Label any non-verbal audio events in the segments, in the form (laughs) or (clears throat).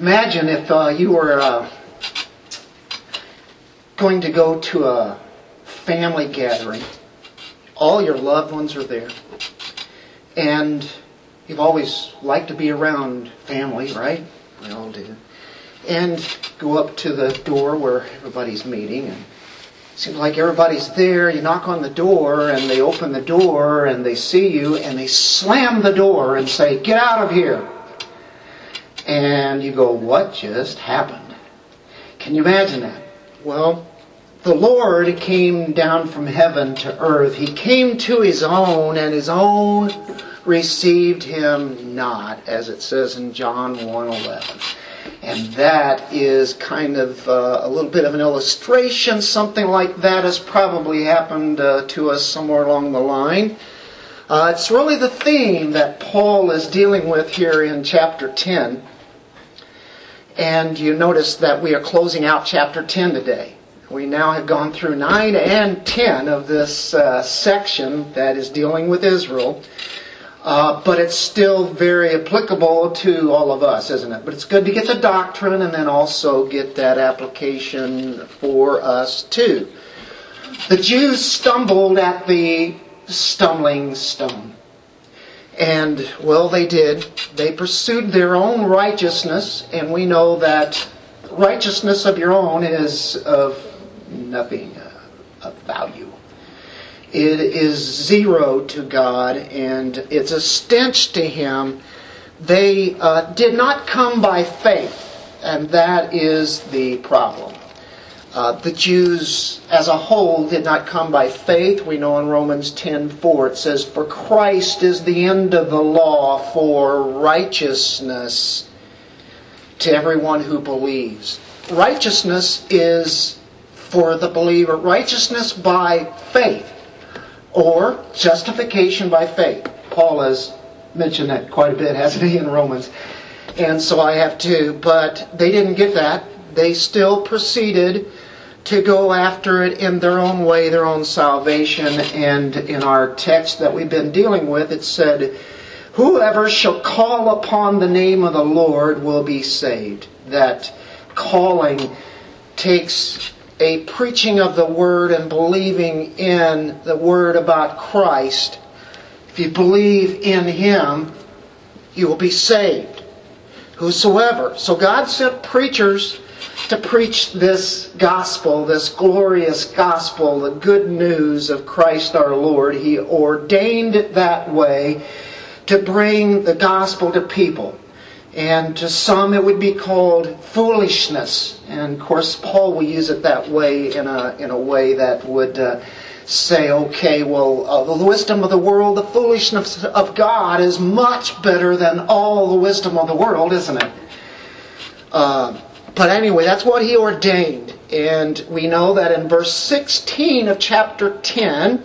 Imagine if uh, you were uh, going to go to a family gathering. All your loved ones are there. And you've always liked to be around family, right? We all do. And go up to the door where everybody's meeting and seems like everybody's there. You knock on the door and they open the door and they see you and they slam the door and say, Get out of here. And you go, What just happened? Can you imagine that? Well, the Lord came down from heaven to earth. He came to his own, and his own received him not, as it says in John 1:11. And that is kind of uh, a little bit of an illustration. Something like that has probably happened uh, to us somewhere along the line. Uh, it's really the theme that Paul is dealing with here in chapter 10. And you notice that we are closing out chapter 10 today. We now have gone through 9 and 10 of this uh, section that is dealing with Israel. Uh, but it's still very applicable to all of us, isn't it? But it's good to get the doctrine and then also get that application for us too. The Jews stumbled at the stumbling stone. And, well, they did. They pursued their own righteousness, and we know that righteousness of your own is of nothing uh, of value. It is zero to God, and it's a stench to Him. They uh, did not come by faith, and that is the problem. Uh, the Jews as a whole did not come by faith. We know in Romans 10:4 it says, "For Christ is the end of the law for righteousness to everyone who believes." Righteousness is for the believer righteousness by faith or justification by faith. Paul has mentioned that quite a bit, hasn't he, in Romans? And so I have to, but they didn't get that. They still proceeded to go after it in their own way, their own salvation. And in our text that we've been dealing with, it said, Whoever shall call upon the name of the Lord will be saved. That calling takes a preaching of the Word and believing in the Word about Christ. If you believe in Him, you will be saved. Whosoever. So God sent preachers to preach this gospel, this glorious gospel, the good news of Christ our Lord. He ordained it that way to bring the gospel to people. And to some it would be called foolishness. And of course, Paul will use it that way in a, in a way that would uh, say, okay, well, uh, the wisdom of the world, the foolishness of God is much better than all the wisdom of the world, isn't it? Uh, but anyway, that's what he ordained. And we know that in verse 16 of chapter 10,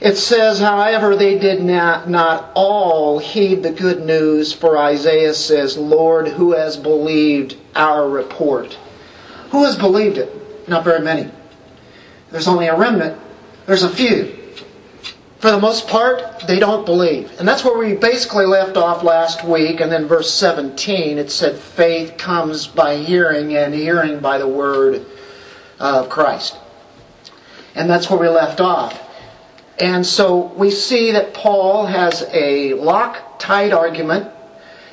it says, however, they did not, not all heed the good news, for Isaiah says, Lord, who has believed our report? Who has believed it? Not very many. There's only a remnant. There's a few. For the most part, they don't believe. And that's where we basically left off last week. And then verse 17, it said, faith comes by hearing, and hearing by the word of Christ. And that's where we left off. And so we see that Paul has a Loctite argument.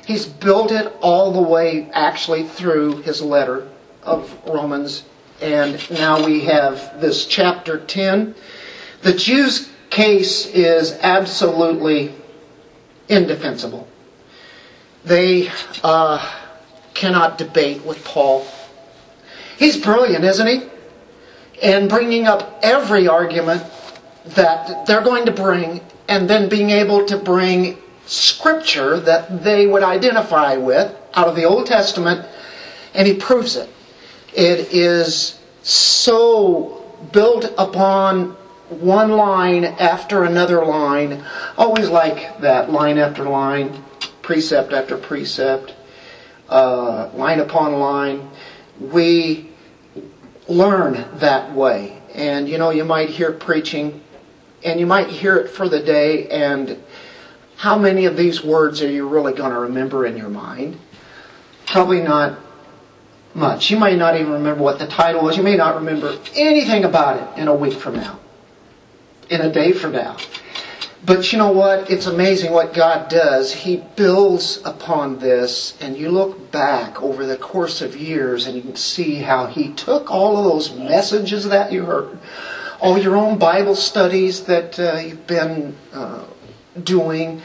He's built it all the way actually through his letter of Romans. And now we have this chapter 10. The Jews' case is absolutely indefensible. They uh, cannot debate with Paul. He's brilliant, isn't he? And bringing up every argument that they're going to bring, and then being able to bring scripture that they would identify with out of the Old Testament, and he proves it. It is so built upon one line after another line, always like that, line after line, precept after precept, uh, line upon line. We learn that way. And you know, you might hear preaching and you might hear it for the day, and how many of these words are you really going to remember in your mind? Probably not much. You may not even remember what the title was. You may not remember anything about it in a week from now, in a day from now. But you know what? It's amazing what God does. He builds upon this, and you look back over the course of years and you can see how He took all of those messages that you heard, all your own Bible studies that uh, you've been uh, doing,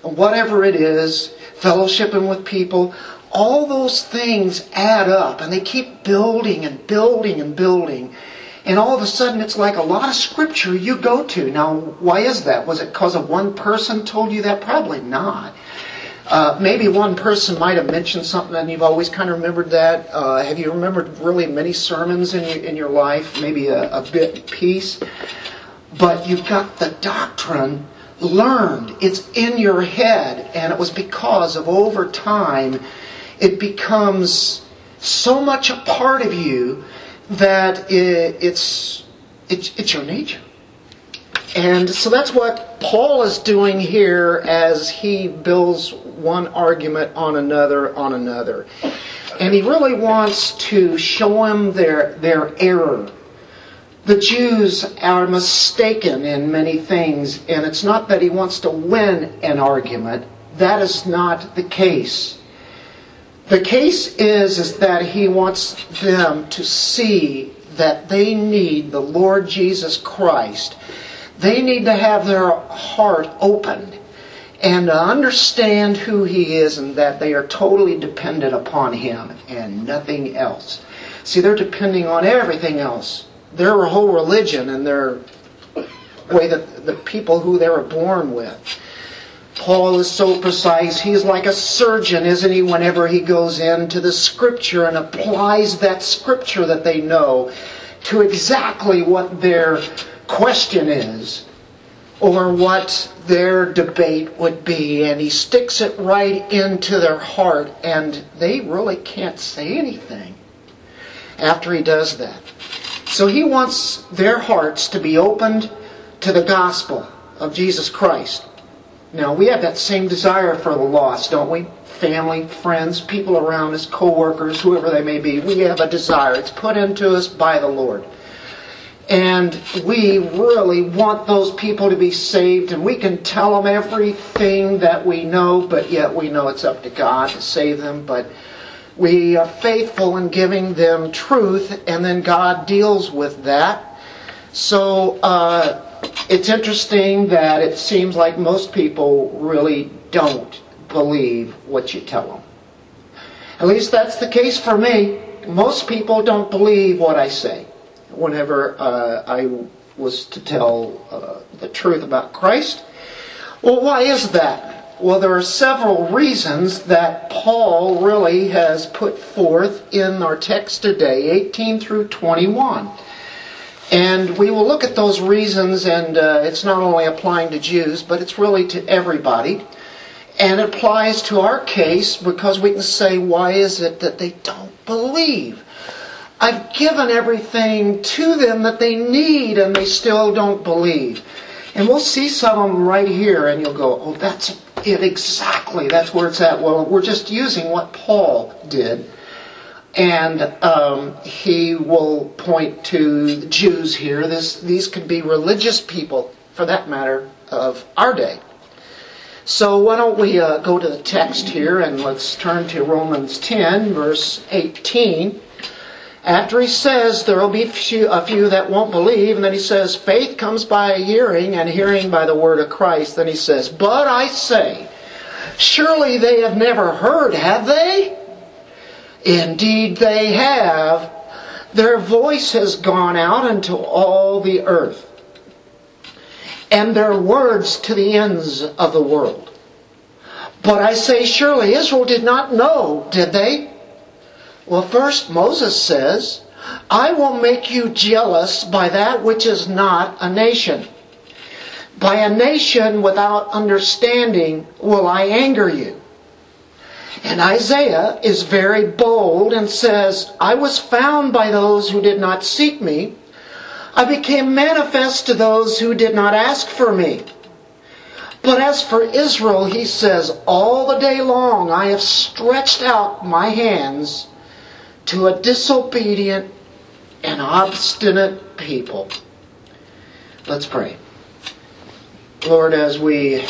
whatever it is, fellowshipping with people, all those things add up and they keep building and building and building. And all of a sudden, it's like a lot of scripture you go to. Now, why is that? Was it because of one person told you that? Probably not. Uh, maybe one person might have mentioned something and you've always kind of remembered that. Uh, have you remembered really many sermons in your, in your life? Maybe a, a bit piece. But you've got the doctrine learned. It's in your head. And it was because of over time, it becomes so much a part of you that it's, it's, it's your nature. And so that's what Paul is doing here as he builds one argument on another on another. And he really wants to show them their, their error. The Jews are mistaken in many things, and it's not that he wants to win an argument. That is not the case. The case is, is that he wants them to see that they need the Lord Jesus Christ. They need to have their heart opened and to understand who he is and that they are totally dependent upon him and nothing else. See, they're depending on everything else. Their whole religion and their way that the people who they were born with. Paul is so precise. He's like a surgeon, isn't he, whenever he goes into the scripture and applies that scripture that they know to exactly what their question is or what their debate would be. And he sticks it right into their heart, and they really can't say anything after he does that. So he wants their hearts to be opened to the gospel of Jesus Christ. Now, we have that same desire for the lost, don't we? Family, friends, people around us, co-workers, whoever they may be. We have a desire. It's put into us by the Lord. And we really want those people to be saved, and we can tell them everything that we know, but yet we know it's up to God to save them. But we are faithful in giving them truth, and then God deals with that. So, uh, it's interesting that it seems like most people really don't believe what you tell them. At least that's the case for me. Most people don't believe what I say. Whenever uh, I was to tell uh, the truth about Christ. Well, why is that? Well, there are several reasons that Paul really has put forth in our text today, 18 through 21. And we will look at those reasons, and uh, it's not only applying to Jews, but it's really to everybody. And it applies to our case because we can say, why is it that they don't believe? I've given everything to them that they need, and they still don't believe. And we'll see some of them right here, and you'll go, oh, that's it exactly. That's where it's at. Well, we're just using what Paul did and um, he will point to the Jews here. This, these could be religious people, for that matter, of our day. So why don't we uh, go to the text here and let's turn to Romans 10, verse 18. After he says there will be few, a few that won't believe, and then he says faith comes by hearing, and hearing by the word of Christ. Then he says, But I say, surely they have never heard, have they? Indeed, they have. Their voice has gone out into all the earth, and their words to the ends of the world. But I say, surely Israel did not know, did they? Well, first Moses says, I will make you jealous by that which is not a nation. By a nation without understanding will I anger you. And Isaiah is very bold and says, I was found by those who did not seek me. I became manifest to those who did not ask for me. But as for Israel, he says, All the day long I have stretched out my hands to a disobedient and obstinate people. Let's pray. Lord, as we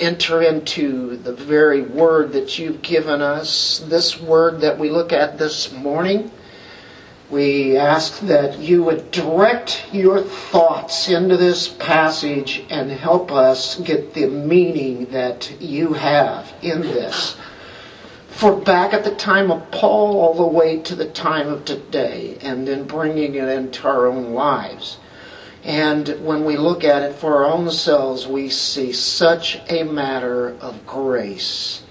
enter into the very word that you've given us, this word that we look at this morning, we ask that you would direct your thoughts into this passage and help us get the meaning that you have in this. For back at the time of Paul, all the way to the time of today, and then bringing it into our own lives. And when we look at it for our own selves, we see such a matter of grace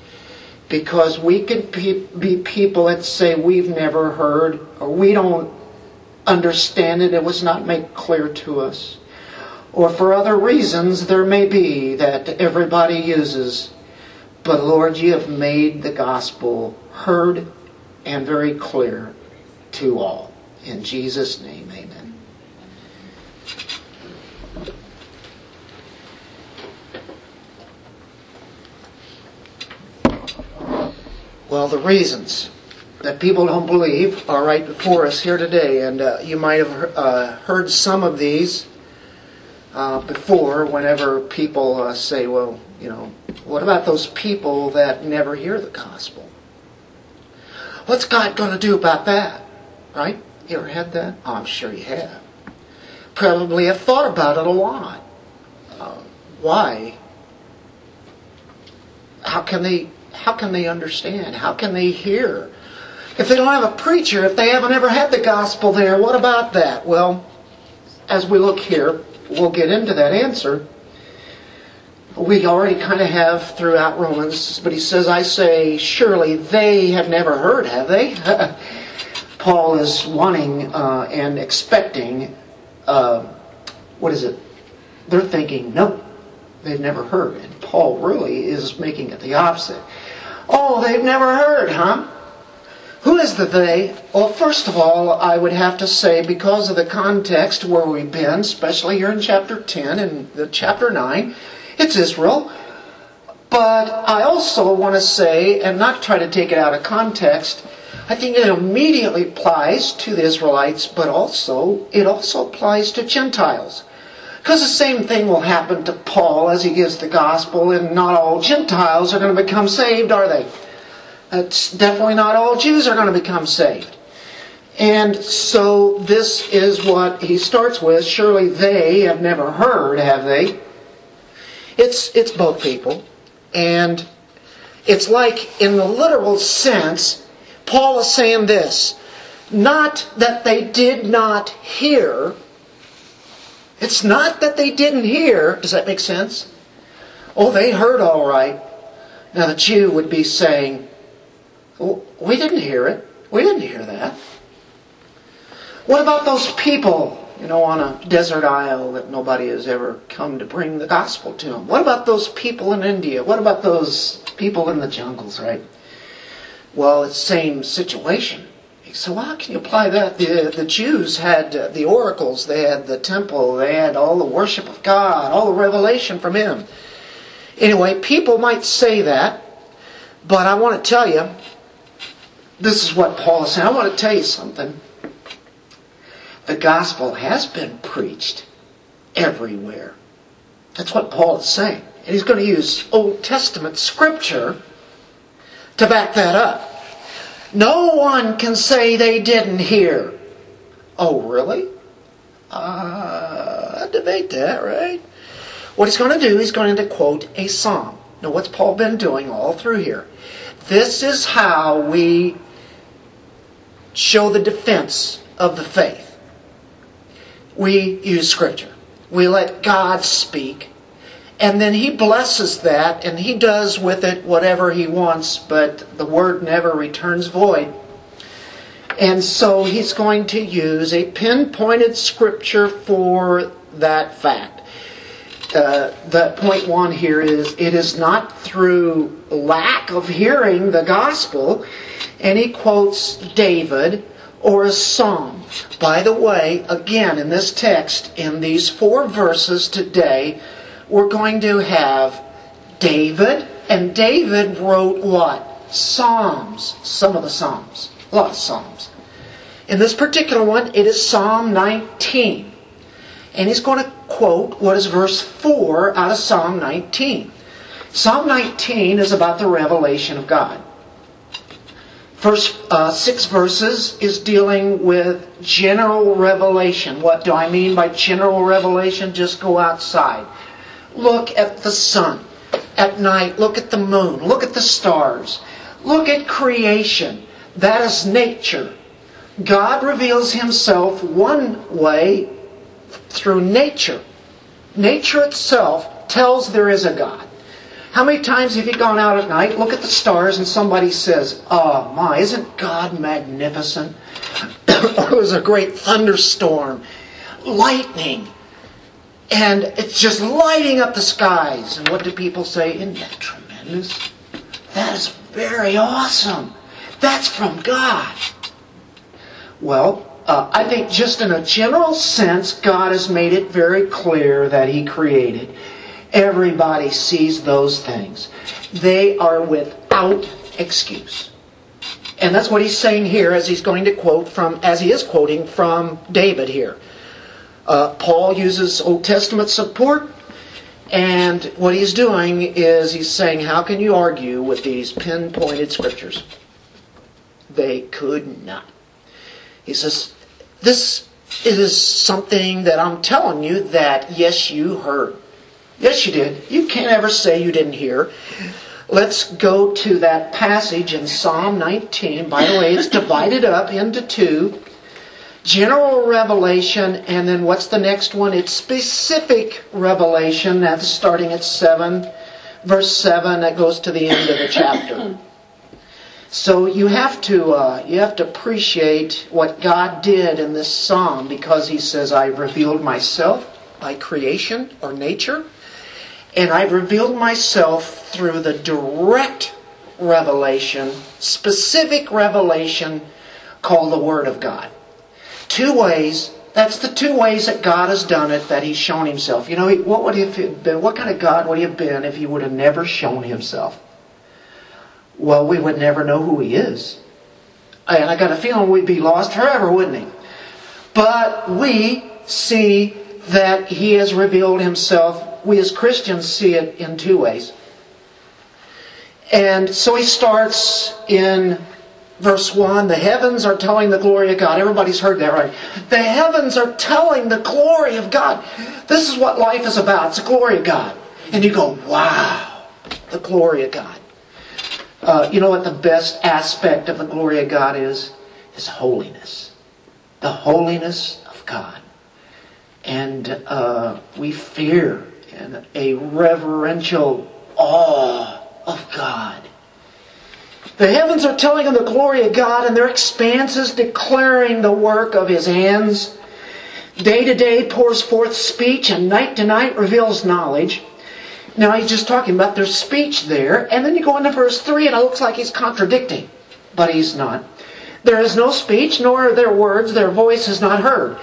because we could be people that say we've never heard or we don't understand it, it was not made clear to us. Or for other reasons there may be that everybody uses. But Lord, you have made the gospel heard and very clear to all. In Jesus' name, amen. Well, the reasons that people don't believe are right before us here today, and uh, you might have uh, heard some of these uh, before whenever people uh, say, well, you know, what about those people that never hear the gospel? What's God going to do about that? Right? You ever had that? Oh, I'm sure you have. Probably have thought about it a lot. Uh, why? How can they how can they understand? How can they hear? If they don't have a preacher, if they haven't ever had the gospel there, what about that? Well, as we look here, we'll get into that answer. We already kind of have throughout Romans, but he says, I say, surely they have never heard, have they? (laughs) Paul is wanting uh, and expecting, uh, what is it? They're thinking, nope, they've never heard. And Paul really is making it the opposite. Oh, they've never heard, huh? Who is the they? Well, first of all, I would have to say, because of the context where we've been, especially here in chapter 10 and chapter 9, it's Israel. But I also want to say, and not try to take it out of context, I think it immediately applies to the Israelites, but also, it also applies to Gentiles. Because the same thing will happen to Paul as he gives the gospel, and not all Gentiles are going to become saved, are they? It's definitely not all Jews are going to become saved. And so this is what he starts with. Surely they have never heard, have they? It's, it's both people. And it's like, in the literal sense, Paul is saying this. Not that they did not hear, it's not that they didn't hear. Does that make sense? Oh, they heard all right. Now the Jew would be saying, we didn't hear it. We didn't hear that. What about those people, you know, on a desert isle that nobody has ever come to bring the gospel to them? What about those people in India? What about those people in the jungles, right? Well, it's the same situation. So how can you apply that? The, the Jews had uh, the oracles, they had the temple, they had all the worship of God, all the revelation from Him. Anyway, people might say that, but I want to tell you, this is what Paul is saying. I want to tell you something. The gospel has been preached everywhere. That's what Paul is saying. And he's going to use Old Testament scripture to back that up. No one can say they didn't hear. Oh, really? Uh, I debate that, right? What he's going to do, he's going to quote a psalm. Now, what's Paul been doing all through here? This is how we show the defense of the faith. We use Scripture. We let God speak and then he blesses that and he does with it whatever he wants, but the word never returns void. And so he's going to use a pinpointed scripture for that fact. Uh, the point one here is it is not through lack of hearing the gospel, and he quotes David or a psalm. By the way, again, in this text, in these four verses today, we're going to have David, and David wrote what? Psalms. Some of the Psalms. A lot of Psalms. In this particular one, it is Psalm 19. And he's going to quote what is verse 4 out of Psalm 19. Psalm 19 is about the revelation of God. First uh, six verses is dealing with general revelation. What do I mean by general revelation? Just go outside. Look at the sun. At night, look at the moon. Look at the stars. Look at creation. That is nature. God reveals himself one way through nature. Nature itself tells there is a God. How many times have you gone out at night, look at the stars, and somebody says, Oh my, isn't God magnificent? (coughs) it was a great thunderstorm, lightning, and it's just lighting up the skies. And what do people say? Isn't that tremendous? That is very awesome. That's from God. Well, uh, I think just in a general sense, God has made it very clear that He created. Everybody sees those things. They are without excuse. And that's what he's saying here as he's going to quote from, as he is quoting from David here. Uh, Paul uses Old Testament support, and what he's doing is he's saying, how can you argue with these pinpointed scriptures? They could not. He says, this is something that I'm telling you that, yes, you heard. Yes, you did. You can't ever say you didn't hear. Let's go to that passage in Psalm 19. By the way, it's divided up into two general revelation, and then what's the next one? It's specific revelation. That's starting at 7, verse 7, that goes to the end of the chapter. (coughs) So you have to uh, you have to appreciate what God did in this psalm because He says, "I revealed myself by creation or nature." And I've revealed myself through the direct revelation, specific revelation called the Word of God. Two ways. That's the two ways that God has done it, that He's shown Himself. You know, what would have been? What kind of God would He have been if He would have never shown Himself? Well, we would never know who He is. And I got a feeling we'd be lost forever, wouldn't He? But we see that He has revealed Himself we as Christians see it in two ways. And so he starts in verse 1 the heavens are telling the glory of God. Everybody's heard that, right? The heavens are telling the glory of God. This is what life is about. It's the glory of God. And you go, wow, the glory of God. Uh, you know what the best aspect of the glory of God is? Is holiness. The holiness of God. And uh, we fear and a reverential awe of God. The heavens are telling of the glory of God, and their expanses declaring the work of His hands. Day to day pours forth speech, and night to night reveals knowledge. Now he's just talking about their speech there, and then you go into verse 3, and it looks like he's contradicting, but he's not. There is no speech, nor are there words, their voice is not heard.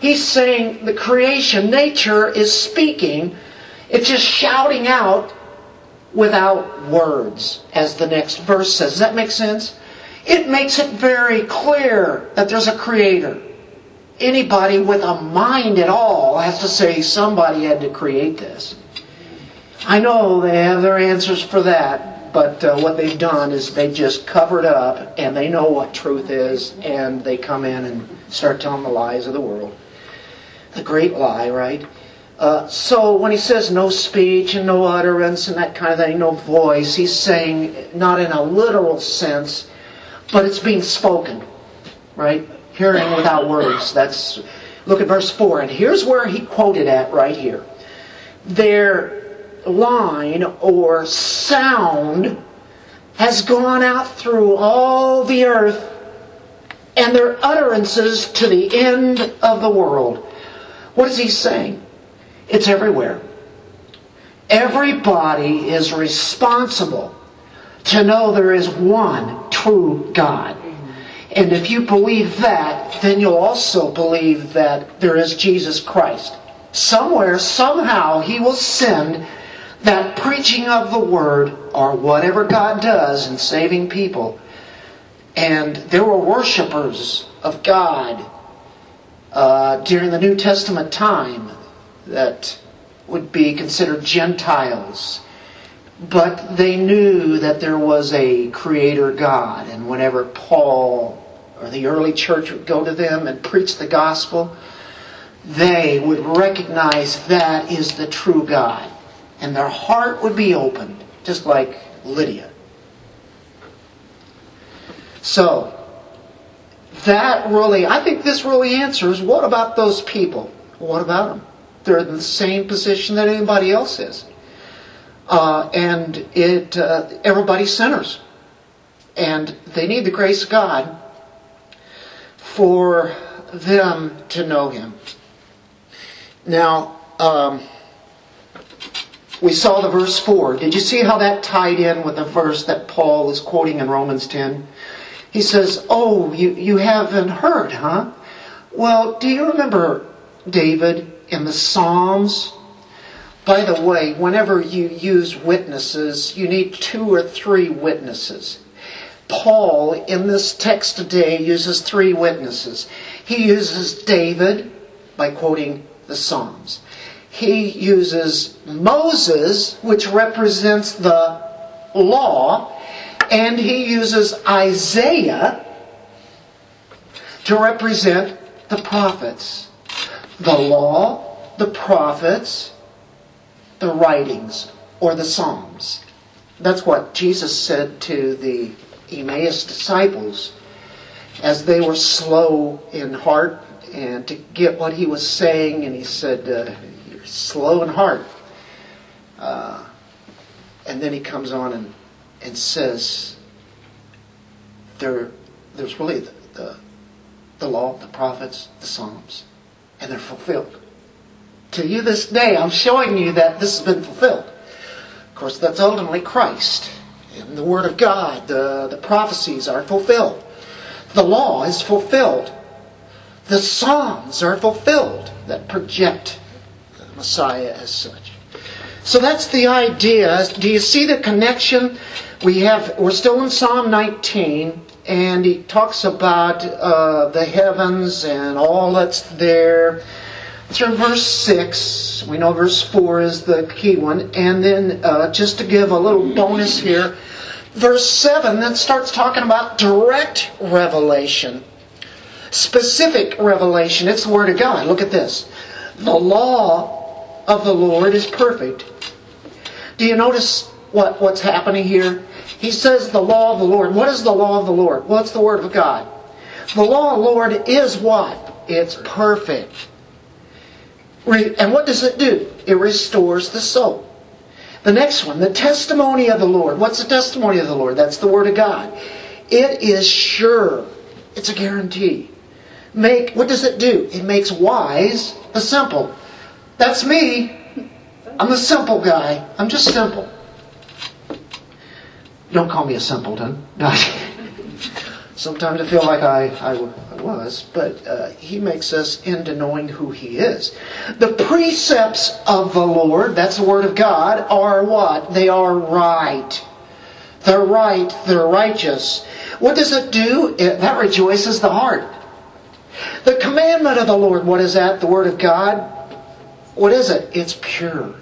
He's saying the creation, nature, is speaking it's just shouting out without words, as the next verse says. Does that make sense? It makes it very clear that there's a creator. Anybody with a mind at all has to say somebody had to create this. I know they have their answers for that, but uh, what they've done is they just covered up and they know what truth is and they come in and start telling the lies of the world. The great lie, right? Uh, so when he says no speech and no utterance and that kind of thing, no voice, he's saying not in a literal sense, but it's being spoken, right? Hearing without words. That's look at verse four, and here's where he quoted at right here. Their line or sound has gone out through all the earth, and their utterances to the end of the world. What is he saying? It's everywhere. Everybody is responsible to know there is one true God. And if you believe that, then you'll also believe that there is Jesus Christ. somewhere, somehow, He will send that preaching of the Word or whatever God does in saving people. And there were worshipers of God uh, during the New Testament time that would be considered Gentiles. But they knew that there was a creator God. And whenever Paul or the early church would go to them and preach the gospel, they would recognize that is the true God. And their heart would be opened, just like Lydia. So, that really, I think this really answers what about those people? What about them? They're in the same position that anybody else is. Uh, and it, uh, everybody's sinners. And they need the grace of God for them to know Him. Now, um, we saw the verse 4. Did you see how that tied in with the verse that Paul is quoting in Romans 10? He says, Oh, you, you haven't heard, huh? Well, do you remember David in the Psalms? By the way, whenever you use witnesses, you need two or three witnesses. Paul, in this text today, uses three witnesses. He uses David by quoting the Psalms. He uses Moses, which represents the law, and he uses Isaiah to represent the prophets. The law, the prophets, the writings, or the Psalms. That's what Jesus said to the Emmaus disciples as they were slow in heart and to get what he was saying, and he said, uh, You're slow in heart. Uh, and then he comes on and, and says, there, There's really the, the, the law, the prophets, the Psalms, and they're fulfilled. To you this day, I'm showing you that this has been fulfilled. Of course, that's ultimately Christ. In the Word of God, the, the prophecies are fulfilled. The law is fulfilled. The Psalms are fulfilled that project the Messiah as such. So that's the idea. Do you see the connection? We have we're still in Psalm 19, and he talks about uh, the heavens and all that's there. Through verse 6, we know verse 4 is the key one. And then, uh, just to give a little bonus here, verse 7 then starts talking about direct revelation, specific revelation. It's the Word of God. Look at this. The law of the Lord is perfect. Do you notice what, what's happening here? He says the law of the Lord. What is the law of the Lord? Well, it's the Word of God. The law of the Lord is what? It's perfect. And what does it do? It restores the soul. The next one, the testimony of the Lord. What's the testimony of the Lord? That's the Word of God. It is sure. It's a guarantee. Make what does it do? It makes wise the simple. That's me. I'm the simple guy. I'm just simple. Don't call me a simpleton. (laughs) Sometimes I feel like I, I, I was, but uh, he makes us into knowing who he is. The precepts of the Lord, that's the word of God, are what? They are right. They're right. They're righteous. What does it do? It, that rejoices the heart. The commandment of the Lord, what is that? The word of God? What is it? It's pure.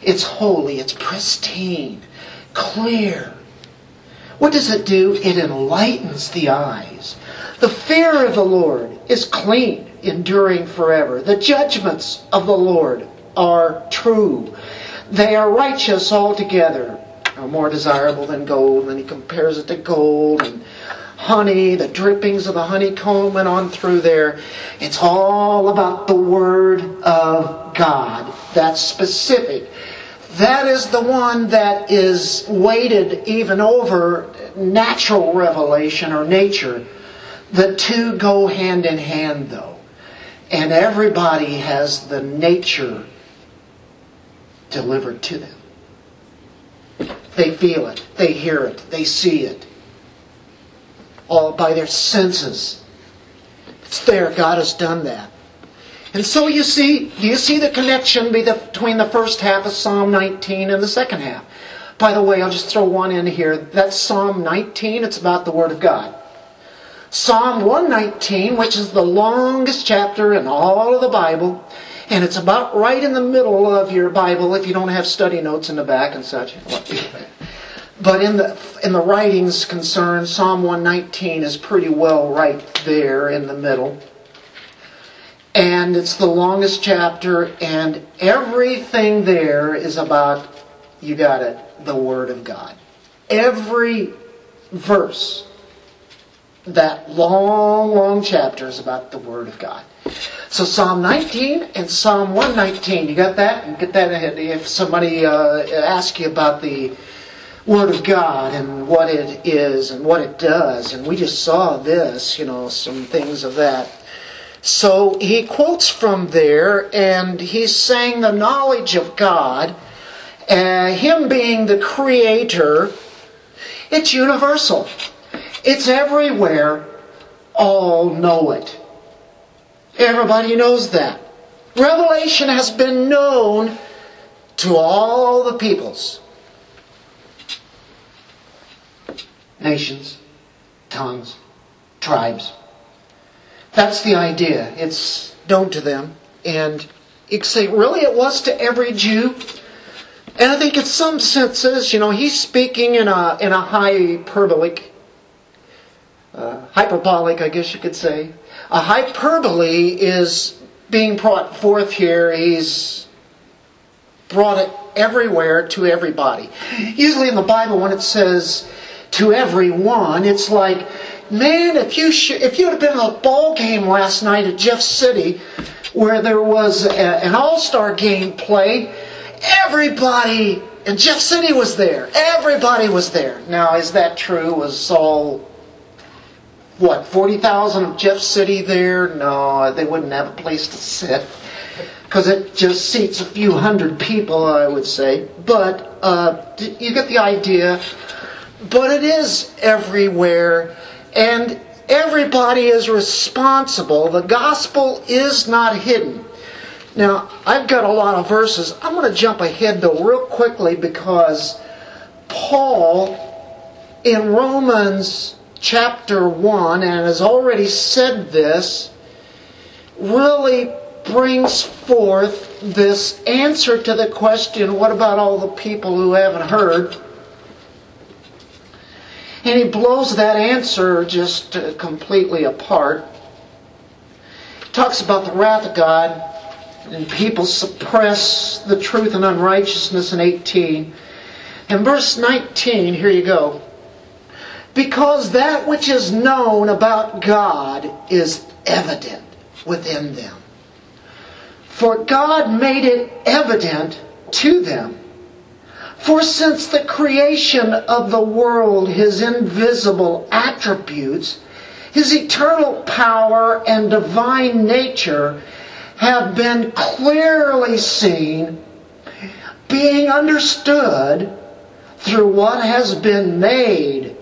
It's holy. It's pristine. Clear. What does it do? It enlightens the eyes. The fear of the Lord is clean, enduring forever. The judgments of the Lord are true. They are righteous altogether, are more desirable than gold. And he compares it to gold and honey, the drippings of the honeycomb and on through there. It's all about the Word of God. That's specific. That is the one that is weighted even over natural revelation or nature. The two go hand in hand, though. And everybody has the nature delivered to them. They feel it, they hear it, they see it. All by their senses. It's there. God has done that. And so you see, do you see the connection between the first half of Psalm 19 and the second half? By the way, I'll just throw one in here. That's Psalm 19. It's about the Word of God. Psalm 119, which is the longest chapter in all of the Bible, and it's about right in the middle of your Bible if you don't have study notes in the back and such. But in the in the writings concerned, Psalm 119 is pretty well right there in the middle. And it's the longest chapter, and everything there is about, you got it, the Word of God. Every verse, that long, long chapter is about the Word of God. So Psalm 19 and Psalm 119, you got that? Get that ahead. If somebody uh, asks you about the Word of God and what it is and what it does, and we just saw this, you know, some things of that. So he quotes from there, and he's saying the knowledge of God, uh, him being the creator, it's universal. It's everywhere. All know it. Everybody knows that. Revelation has been known to all the peoples, nations, tongues, tribes. That's the idea. It's known to them. And you can say, really, it was to every Jew? And I think in some senses, you know, he's speaking in a, in a hyperbolic, uh, hyperbolic, I guess you could say. A hyperbole is being brought forth here. He's brought it everywhere to everybody. Usually in the Bible, when it says to everyone, it's like man, if you sh- if you'd have been at a ball game last night at Jeff City, where there was a, an All Star game play, everybody and Jeff City was there. Everybody was there. Now, is that true? Was all what forty thousand of Jeff City there? No, they wouldn't have a place to sit because it just seats a few hundred people, I would say. But uh, you get the idea. But it is everywhere and everybody is responsible. The gospel is not hidden. Now, I've got a lot of verses. I'm going to jump ahead though real quickly because Paul in Romans chapter 1 and has already said this really brings forth this answer to the question what about all the people who haven't heard? And he blows that answer just uh, completely apart. He talks about the wrath of God, and people suppress the truth and unrighteousness in 18. In verse 19, here you go. Because that which is known about God is evident within them. For God made it evident to them for since the creation of the world, his invisible attributes, his eternal power and divine nature have been clearly seen, being understood through what has been made,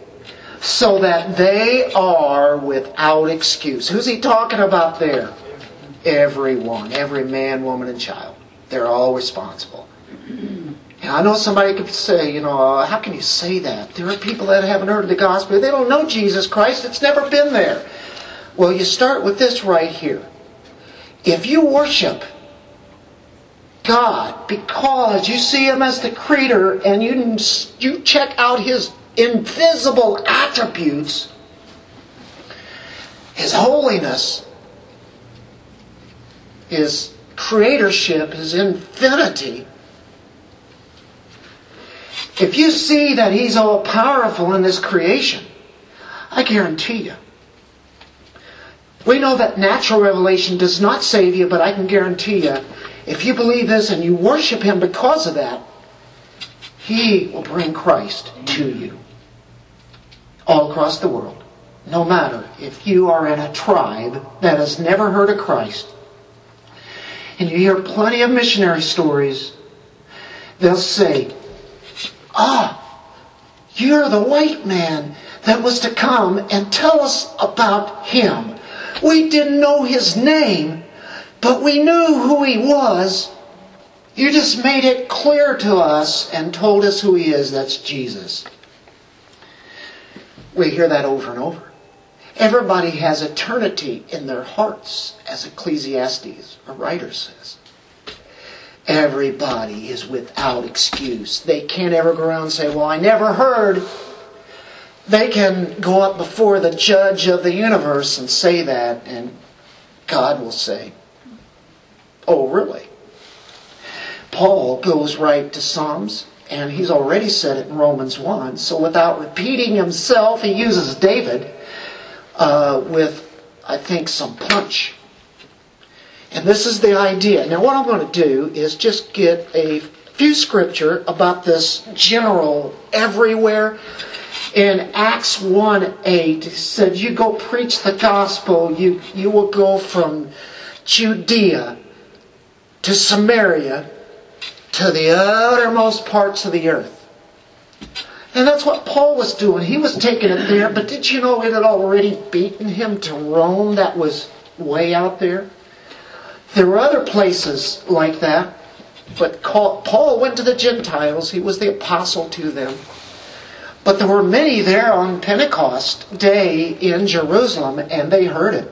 so that they are without excuse. Who's he talking about there? Everyone, every man, woman, and child. They're all responsible. I know somebody could say, you know, uh, how can you say that? There are people that haven't heard of the gospel. They don't know Jesus Christ. It's never been there. Well, you start with this right here. If you worship God because you see Him as the creator and you, you check out His invisible attributes, His holiness, His creatorship, His infinity, if you see that He's all powerful in this creation, I guarantee you. We know that natural revelation does not save you, but I can guarantee you, if you believe this and you worship Him because of that, He will bring Christ to you all across the world. No matter if you are in a tribe that has never heard of Christ, and you hear plenty of missionary stories, they'll say, Ah, you're the white man that was to come and tell us about him. We didn't know his name, but we knew who he was. You just made it clear to us and told us who he is. That's Jesus. We hear that over and over. Everybody has eternity in their hearts, as Ecclesiastes, a writer says. Everybody is without excuse. They can't ever go around and say, Well, I never heard. They can go up before the judge of the universe and say that, and God will say, Oh, really? Paul goes right to Psalms, and he's already said it in Romans 1. So without repeating himself, he uses David uh, with, I think, some punch. And this is the idea. Now, what I'm going to do is just get a few scripture about this general everywhere. In Acts 1 8, it said, You go preach the gospel, you, you will go from Judea to Samaria to the uttermost parts of the earth. And that's what Paul was doing. He was taking it there, but did you know it had already beaten him to Rome that was way out there? There were other places like that, but Paul went to the Gentiles. He was the apostle to them. But there were many there on Pentecost day in Jerusalem, and they heard it.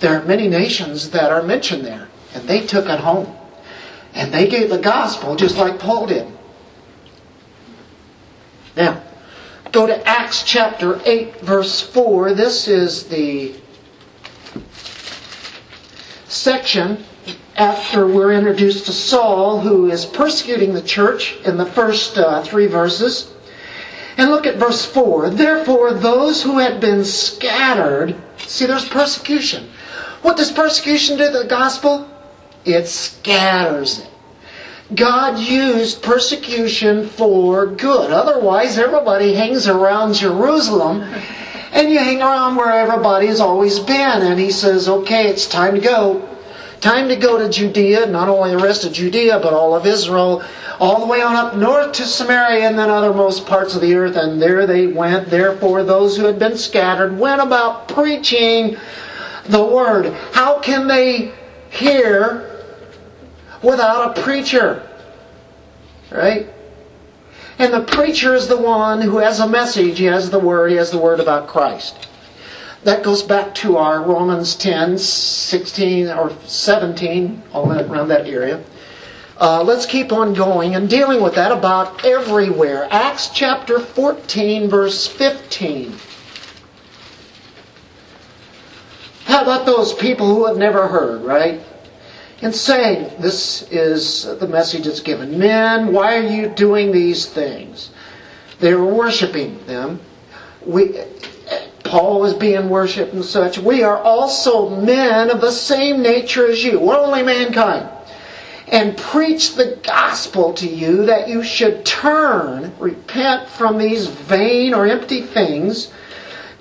There are many nations that are mentioned there, and they took it home. And they gave the gospel just like Paul did. Now, go to Acts chapter 8, verse 4. This is the section after we're introduced to Saul, who is persecuting the church in the first uh, three verses. And look at verse 4. Therefore, those who had been scattered, see, there's persecution. What does persecution do to the gospel? It scatters it. God used persecution for good. Otherwise, everybody hangs around Jerusalem and you hang around where everybody's always been. And he says, okay, it's time to go. Time to go to Judea, not only the rest of Judea, but all of Israel, all the way on up north to Samaria and then othermost parts of the earth. And there they went. Therefore, those who had been scattered went about preaching the word. How can they hear without a preacher. Right? And the preacher is the one who has a message, he has the word, he has the word about Christ. That goes back to our Romans 10, 16, or 17, all that, around that area. Uh, let's keep on going and dealing with that about everywhere. Acts chapter 14, verse 15. How about those people who have never heard, right? And saying, This is the message that's given. Men, why are you doing these things? They were worshiping them. We, Paul was being worshipped and such. We are also men of the same nature as you. We're only mankind. And preach the gospel to you that you should turn, repent from these vain or empty things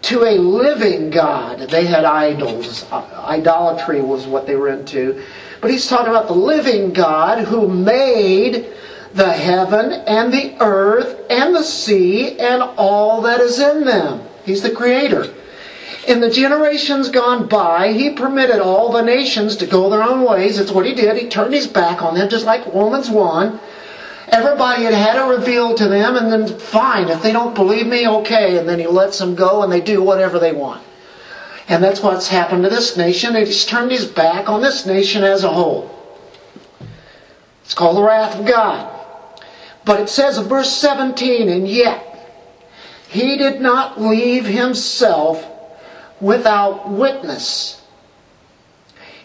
to a living God. They had idols. Idolatry was what they were into but he's talking about the living God who made the heaven and the earth and the sea and all that is in them. He's the creator. In the generations gone by, he permitted all the nations to go their own ways. It's what he did. He turned his back on them, just like Romans 1. Everybody had had it revealed to them, and then fine, if they don't believe me, okay. And then he lets them go and they do whatever they want. And that's what's happened to this nation. He's turned his back on this nation as a whole. It's called the wrath of God. But it says in verse 17, and yet he did not leave himself without witness,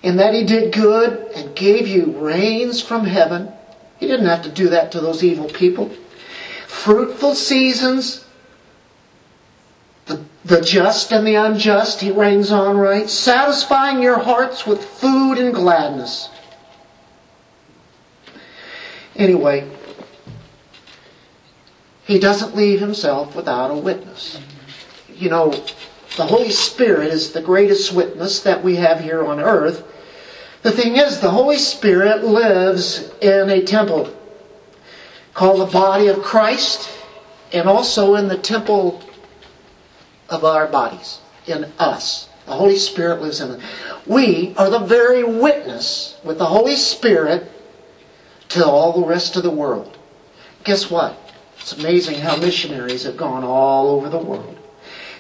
in that he did good and gave you rains from heaven. He didn't have to do that to those evil people. Fruitful seasons the, just and the unjust, he rains on right, satisfying your hearts with food and gladness. Anyway, he doesn't leave himself without a witness. You know, the Holy Spirit is the greatest witness that we have here on earth. The thing is, the Holy Spirit lives in a temple called the body of Christ and also in the temple of our bodies, in us. The Holy Spirit lives in us. We are the very witness with the Holy Spirit to all the rest of the world. Guess what? It's amazing how missionaries have gone all over the world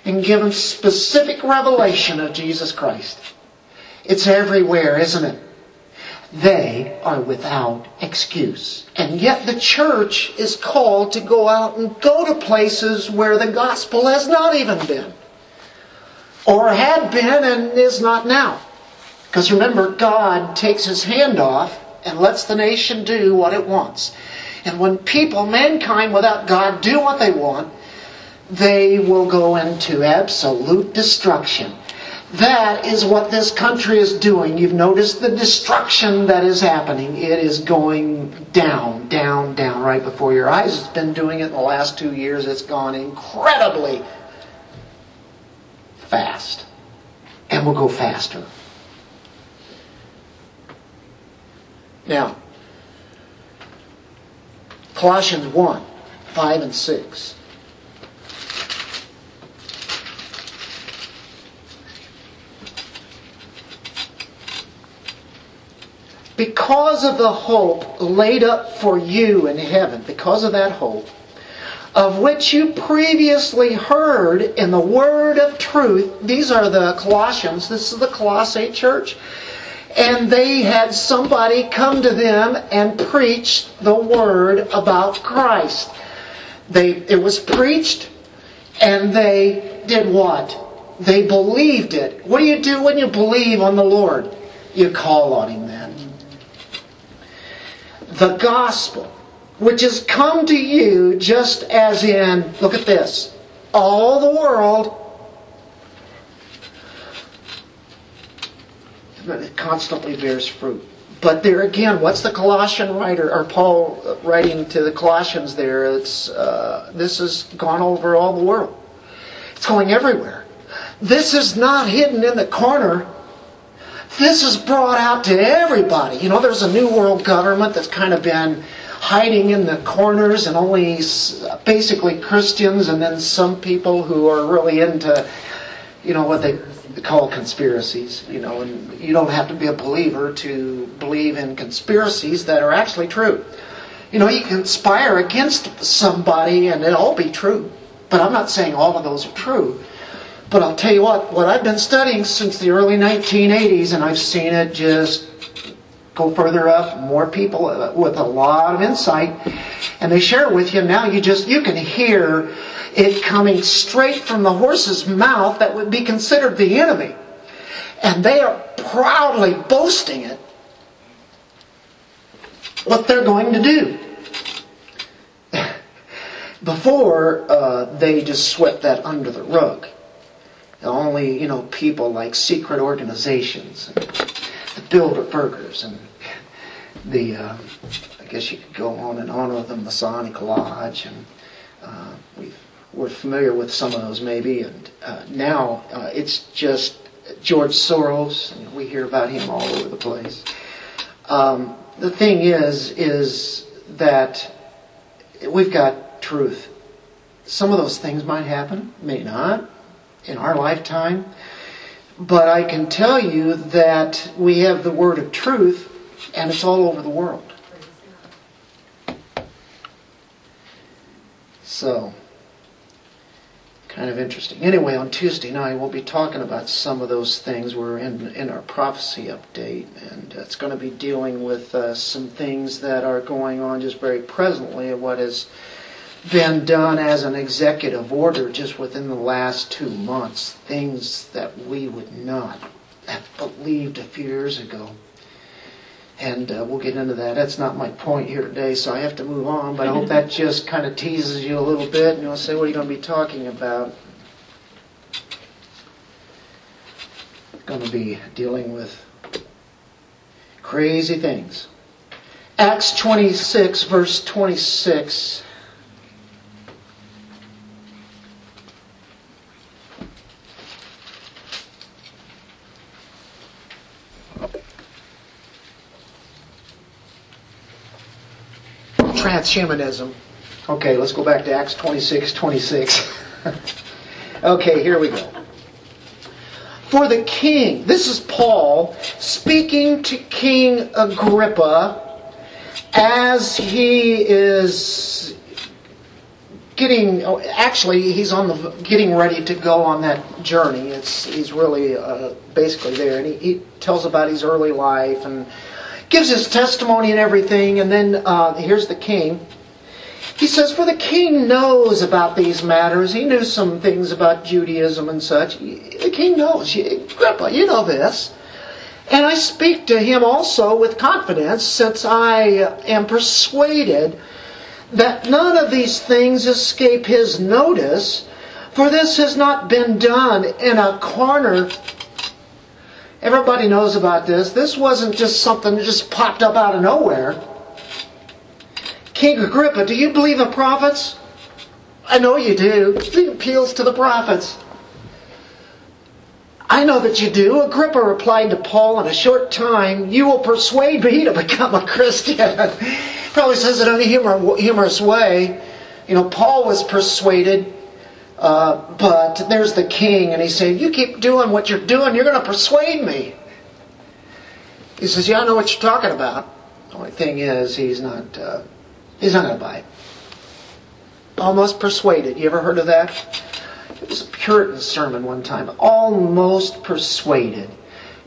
and given specific revelation of Jesus Christ. It's everywhere, isn't it? They are without excuse. And yet the church is called to go out and go to places where the gospel has not even been. Or had been and is not now. Because remember, God takes his hand off and lets the nation do what it wants. And when people, mankind without God, do what they want, they will go into absolute destruction. That is what this country is doing. You've noticed the destruction that is happening. It is going down, down, down right before your eyes. It's been doing it in the last two years. It's gone incredibly fast. And will go faster. Now, Colossians 1 5 and 6. Because of the hope laid up for you in heaven, because of that hope, of which you previously heard in the word of truth. These are the Colossians. This is the Colossae church. And they had somebody come to them and preach the word about Christ. They, it was preached and they did what? They believed it. What do you do when you believe on the Lord? You call on Him the gospel, which has come to you just as in, look at this, all the world it constantly bears fruit. But there again, what's the Colossian writer or Paul writing to the Colossians there? It's uh, this has gone over all the world. It's going everywhere. This is not hidden in the corner this is brought out to everybody. You know, there's a new world government that's kind of been hiding in the corners and only basically Christians and then some people who are really into, you know, what they call conspiracies. You know, and you don't have to be a believer to believe in conspiracies that are actually true. You know, you conspire against somebody and it'll all be true. But I'm not saying all of those are true. But I'll tell you what, what I've been studying since the early 1980s, and I've seen it just go further up, more people with a lot of insight, and they share it with you. Now you just, you can hear it coming straight from the horse's mouth that would be considered the enemy. And they are proudly boasting it, what they're going to do. (laughs) Before, uh, they just swept that under the rug only, you know, people like secret organizations, the Bilderbergers, and the, uh, I guess you could go on and on with the Masonic Lodge, and uh, we are familiar with some of those maybe, and uh, now uh, it's just George Soros, and we hear about him all over the place. Um, the thing is, is that we've got truth. Some of those things might happen, may not in our lifetime. But I can tell you that we have the word of truth and it's all over the world. So, kind of interesting. Anyway, on Tuesday night, we'll be talking about some of those things. We're in, in our prophecy update, and it's going to be dealing with uh, some things that are going on just very presently of what is been done as an executive order just within the last two months, things that we would not have believed a few years ago. And uh, we'll get into that. That's not my point here today, so I have to move on. But I hope that just kind of teases you a little bit, and you'll say, "What are you going to be talking about?" Going to be dealing with crazy things. Acts 26, verse 26. Transhumanism. Okay, let's go back to Acts 26 26. (laughs) okay, here we go. For the king, this is Paul speaking to King Agrippa as he is getting oh, actually he's on the getting ready to go on that journey it's he's really uh, basically there and he, he, tells about his early life and gives his testimony and everything and then uh, here's the king. He says for the king knows about these matters. He knew some things about judaism and such. The king knows. Agrippa, you know this. And i speak to him also with confidence since i am persuaded that none of these things escape his notice, for this has not been done in a corner. Everybody knows about this. This wasn't just something that just popped up out of nowhere. King Agrippa, do you believe in prophets? I know you do. He appeals to the prophets. I know that you do. Agrippa replied to Paul in a short time, You will persuade me to become a Christian. (laughs) Probably says it in a humor, humorous way. You know, Paul was persuaded, uh, but there's the king, and he's saying, You keep doing what you're doing, you're going to persuade me. He says, Yeah, I know what you're talking about. The only thing is, he's not, uh, he's not going to buy it. Almost persuaded. You ever heard of that? It was a Puritan sermon one time. Almost persuaded.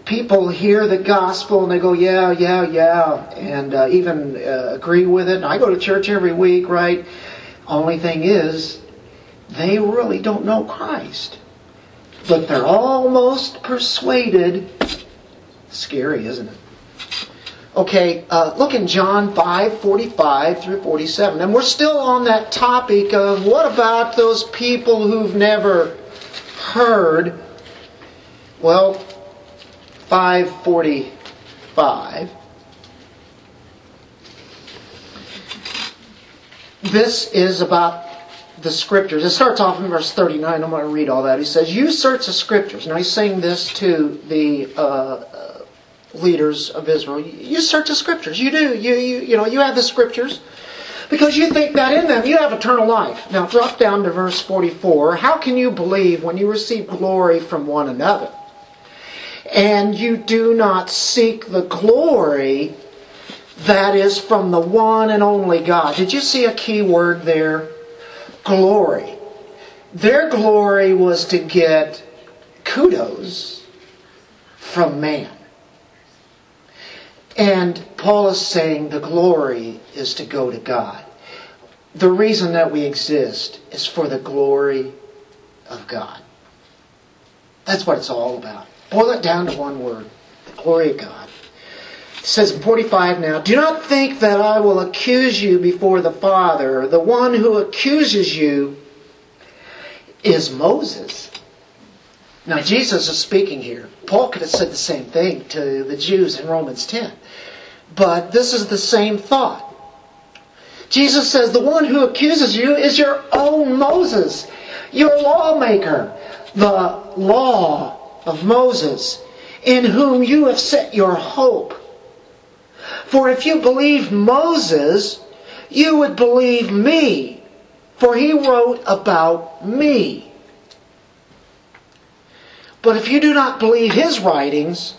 People hear the gospel and they go, yeah, yeah, yeah, and uh, even uh, agree with it. And I go to church every week, right? Only thing is, they really don't know Christ. But they're almost persuaded. Scary, isn't it? Okay, uh, look in John 5 45 through 47. And we're still on that topic of what about those people who've never heard? Well, 545. This is about the scriptures. It starts off in verse 39. I'm going to read all that. He says, You search the scriptures. Now he's saying this to the uh, leaders of Israel. You search the scriptures. You do. You, you, you know, you have the scriptures because you think that in them you have eternal life. Now drop down to verse 44. How can you believe when you receive glory from one another? And you do not seek the glory that is from the one and only God. Did you see a key word there? Glory. Their glory was to get kudos from man. And Paul is saying the glory is to go to God. The reason that we exist is for the glory of God. That's what it's all about. Boil it down to one word the glory of God. Says in 45 now, Do not think that I will accuse you before the Father. The one who accuses you is Moses. Now, Jesus is speaking here. Paul could have said the same thing to the Jews in Romans 10. But this is the same thought. Jesus says, The one who accuses you is your own Moses, your lawmaker, the law of Moses, in whom you have set your hope. For if you believed Moses, you would believe me, for he wrote about me. But if you do not believe his writings,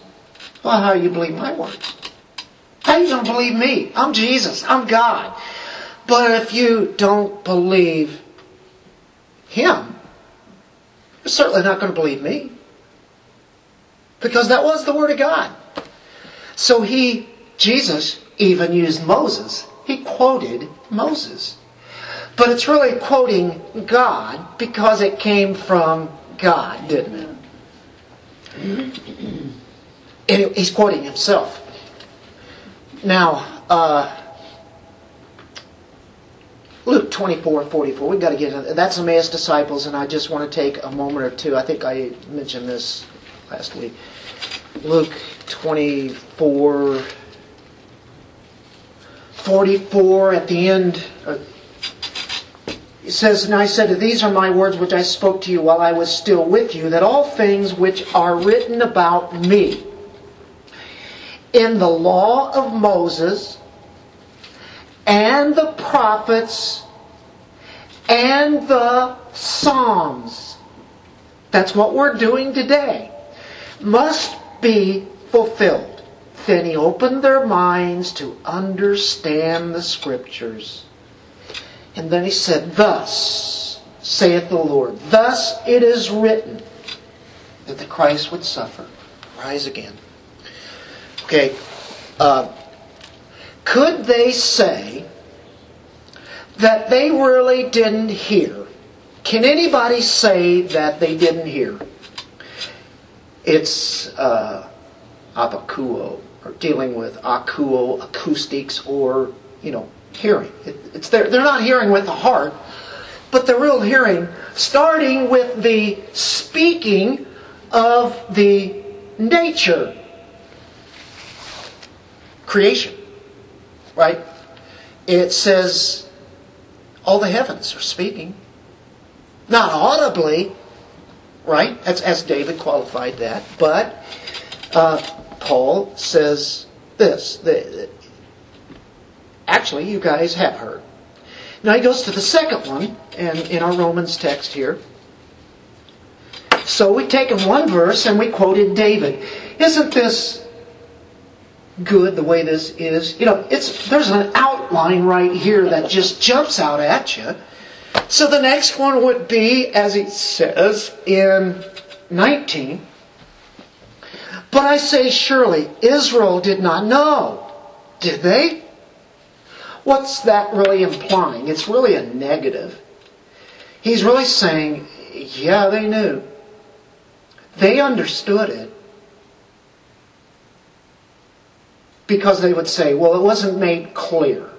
well, how do you believe my words? How you don't believe me? I'm Jesus. I'm God. But if you don't believe him, you're certainly not going to believe me. Because that was the Word of God. So he, Jesus, even used Moses. He quoted Moses. But it's really quoting God because it came from God, didn't it? And he's quoting himself. Now, uh, Luke 24 44. We've got to get into That's Emmaus disciples, and I just want to take a moment or two. I think I mentioned this last week. Luke 24 44 at the end. Uh, it says, And I said, These are my words which I spoke to you while I was still with you, that all things which are written about me in the law of Moses and the prophets and the Psalms. That's what we're doing today. must be fulfilled. Then he opened their minds to understand the scriptures. And then he said, Thus saith the Lord, thus it is written that the Christ would suffer, rise again. Okay, uh, could they say that they really didn't hear? Can anybody say that they didn't hear? It's uh, abakuo, or dealing with akuo, acoustics, or, you know, hearing. It, it's they're, they're not hearing with the heart, but the real hearing, starting with the speaking of the nature creation. Right? It says all the heavens are speaking. Not audibly, right? As, as David qualified that. But uh, Paul says this. Actually, you guys have heard. Now he goes to the second one, and in our Romans text here. So we've taken one verse and we quoted David. Isn't this good the way this is? You know, it's there's an outline right here that just jumps out at you. So the next one would be, as it says in 19, but I say surely Israel did not know. Did they? What's that really implying? It's really a negative. He's really saying, yeah, they knew. They understood it. Because they would say, well, it wasn't made clear.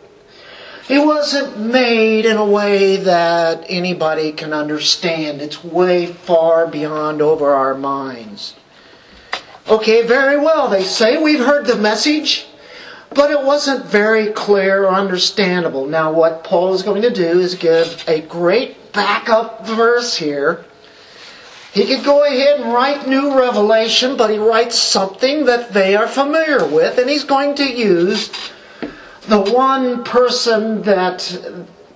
It wasn't made in a way that anybody can understand. It's way far beyond over our minds. Okay, very well, they say. We've heard the message, but it wasn't very clear or understandable. Now, what Paul is going to do is give a great backup verse here he could go ahead and write new revelation, but he writes something that they are familiar with, and he's going to use the one person that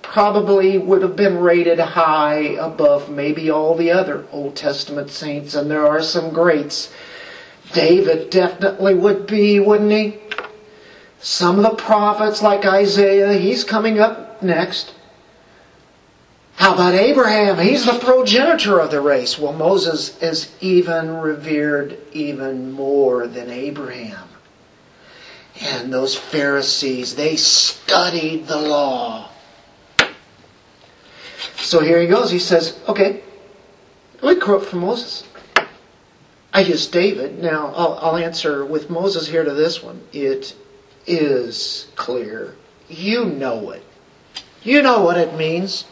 probably would have been rated high above maybe all the other Old Testament saints, and there are some greats. David definitely would be, wouldn't he? Some of the prophets like Isaiah, he's coming up next. How about Abraham? He's the progenitor of the race. Well, Moses is even revered even more than Abraham. And those Pharisees, they studied the law. So here he goes. He says, okay, we quote from Moses. I use David. Now, I'll, I'll answer with Moses here to this one. It is clear. You know it. You know what it means.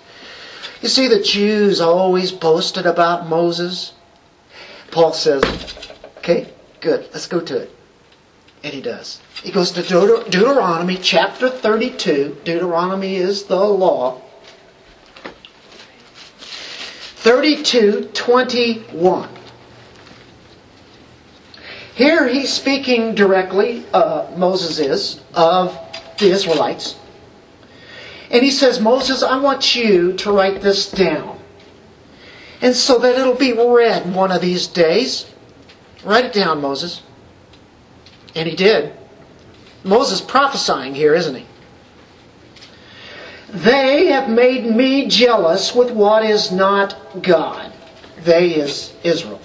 You see, the Jews always boasted about Moses. Paul says, okay, good, let's go to it. And he does. He goes to Deut- Deuteronomy chapter 32. Deuteronomy is the law. 32 21. Here he's speaking directly, uh, Moses is, of the Israelites. And he says, Moses, I want you to write this down. And so that it'll be read one of these days. Write it down, Moses. And he did. Moses prophesying here, isn't he? They have made me jealous with what is not God. They is Israel.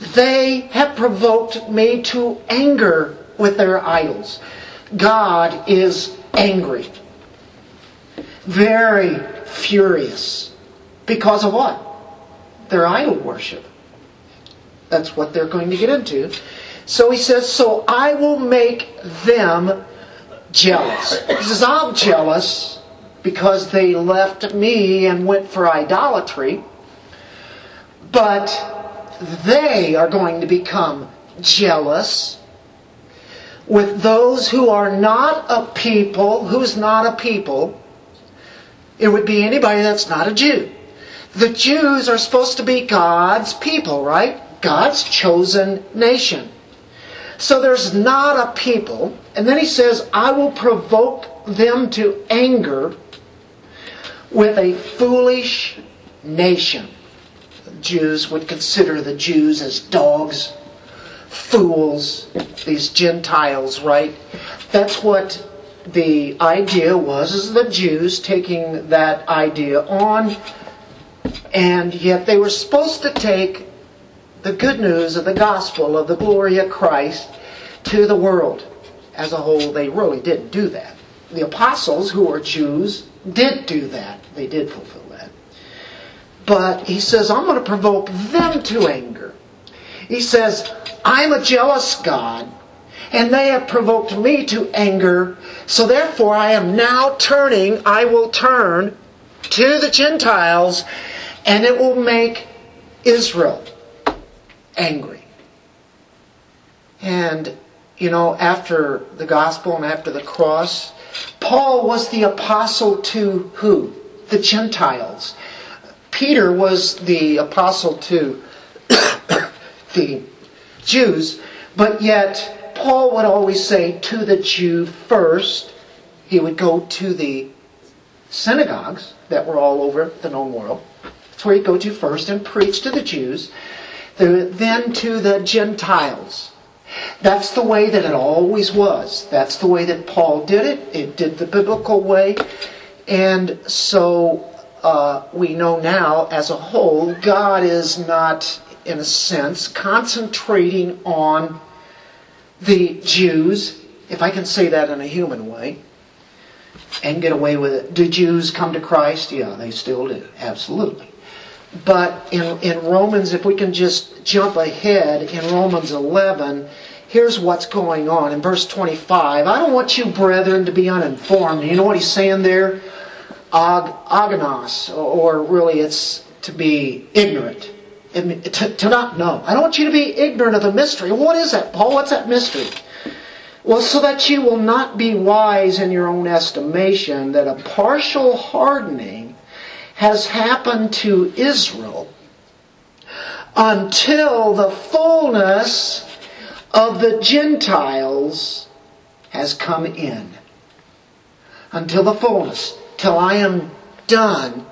They have provoked me to anger with their idols. God is angry very furious. Because of what? Their idol worship. That's what they're going to get into. So he says, So I will make them jealous. He says, I'm jealous because they left me and went for idolatry. But they are going to become jealous with those who are not a people, who's not a people, it would be anybody that's not a Jew. The Jews are supposed to be God's people, right? God's chosen nation. So there's not a people. And then he says, I will provoke them to anger with a foolish nation. Jews would consider the Jews as dogs fools, these Gentiles, right? That's what the idea was, is the Jews taking that idea on, and yet they were supposed to take the good news of the gospel of the glory of Christ to the world as a whole. They really didn't do that. The apostles, who were Jews, did do that. They did fulfill. But he says, I'm going to provoke them to anger. He says, I'm a jealous God, and they have provoked me to anger. So therefore, I am now turning, I will turn to the Gentiles, and it will make Israel angry. And, you know, after the gospel and after the cross, Paul was the apostle to who? The Gentiles. Peter was the apostle to (coughs) the Jews, but yet Paul would always say to the Jew first. He would go to the synagogues that were all over the known world. That's where he'd go to first and preach to the Jews, then to the Gentiles. That's the way that it always was. That's the way that Paul did it. It did the biblical way. And so uh, we know now, as a whole, God is not, in a sense, concentrating on the Jews, if I can say that in a human way, and get away with it. Do Jews come to Christ? Yeah, they still do. Absolutely. But in, in Romans, if we can just jump ahead, in Romans 11, here's what's going on. In verse 25, I don't want you, brethren, to be uninformed. You know what he's saying there? Ag, aganos, or really it's to be ignorant. To, to not know. I don't want you to be ignorant of the mystery. What is that, Paul? What's that mystery? Well, so that you will not be wise in your own estimation, that a partial hardening has happened to Israel until the fullness of the Gentiles has come in. Until the fullness. Till I am done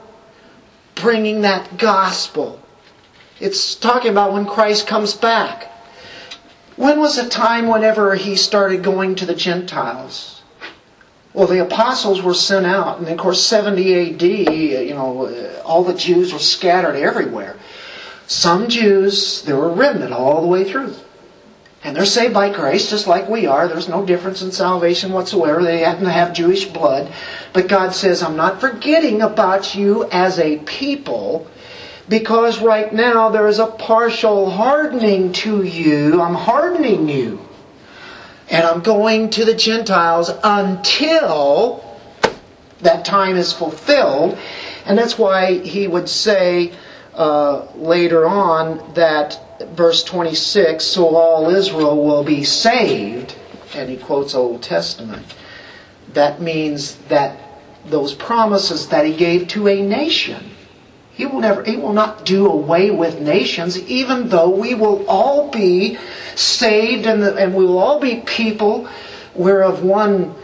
bringing that gospel. It's talking about when Christ comes back. When was a time whenever he started going to the Gentiles? Well, the apostles were sent out, and of course, 70 AD, you know, all the Jews were scattered everywhere. Some Jews, there were remnant all the way through. And they're saved by grace, just like we are. There's no difference in salvation whatsoever. They happen to have Jewish blood. But God says, I'm not forgetting about you as a people, because right now there is a partial hardening to you. I'm hardening you and I'm going to the Gentiles until that time is fulfilled. And that's why he would say uh, later on that verse 26 so all Israel will be saved. And he quotes Old Testament. That means that those promises that he gave to a nation. He will never, he will not do away with nations, even though we will all be saved and, the, and we will all be people. We're of one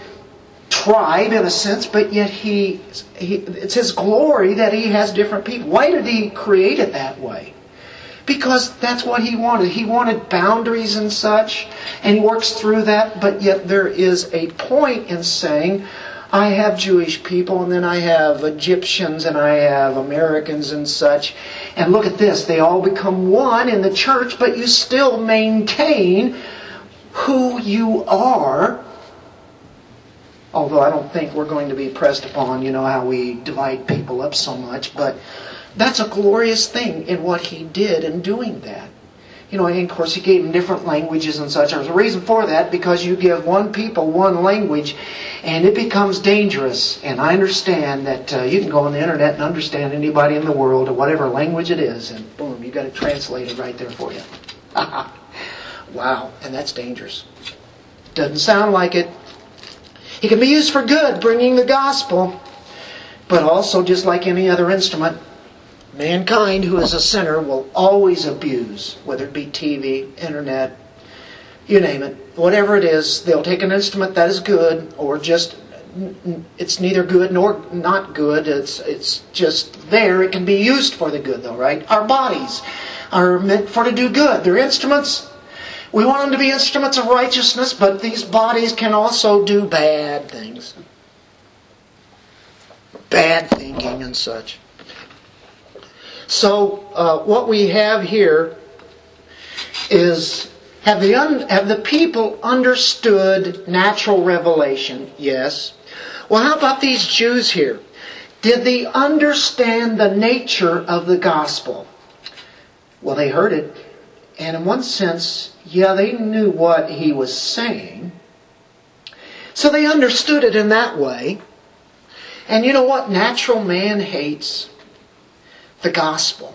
tribe in a sense, but yet he, he, it's his glory that he has different people. Why did he create it that way? Because that's what he wanted. He wanted boundaries and such, and he works through that, but yet there is a point in saying, I have Jewish people, and then I have Egyptians, and I have Americans and such. And look at this, they all become one in the church, but you still maintain who you are. Although I don't think we're going to be pressed upon, you know, how we divide people up so much, but that's a glorious thing in what he did in doing that you know, and of course he gave them different languages and such. There's a reason for that because you give one people one language and it becomes dangerous. And I understand that uh, you can go on the internet and understand anybody in the world or whatever language it is and boom, you got it translated right there for you. (laughs) wow, and that's dangerous. Doesn't sound like it. It can be used for good, bringing the gospel, but also just like any other instrument, Mankind, who is a sinner, will always abuse, whether it be TV, internet, you name it, whatever it is, they'll take an instrument that is good or just it's neither good nor not good. It's it's just there. It can be used for the good though, right? Our bodies are meant for to do good. They're instruments, We want them to be instruments of righteousness, but these bodies can also do bad things. Bad thinking and such. So, uh, what we have here is have the, un, have the people understood natural revelation? Yes. Well, how about these Jews here? Did they understand the nature of the gospel? Well, they heard it. And in one sense, yeah, they knew what he was saying. So they understood it in that way. And you know what natural man hates? The gospel.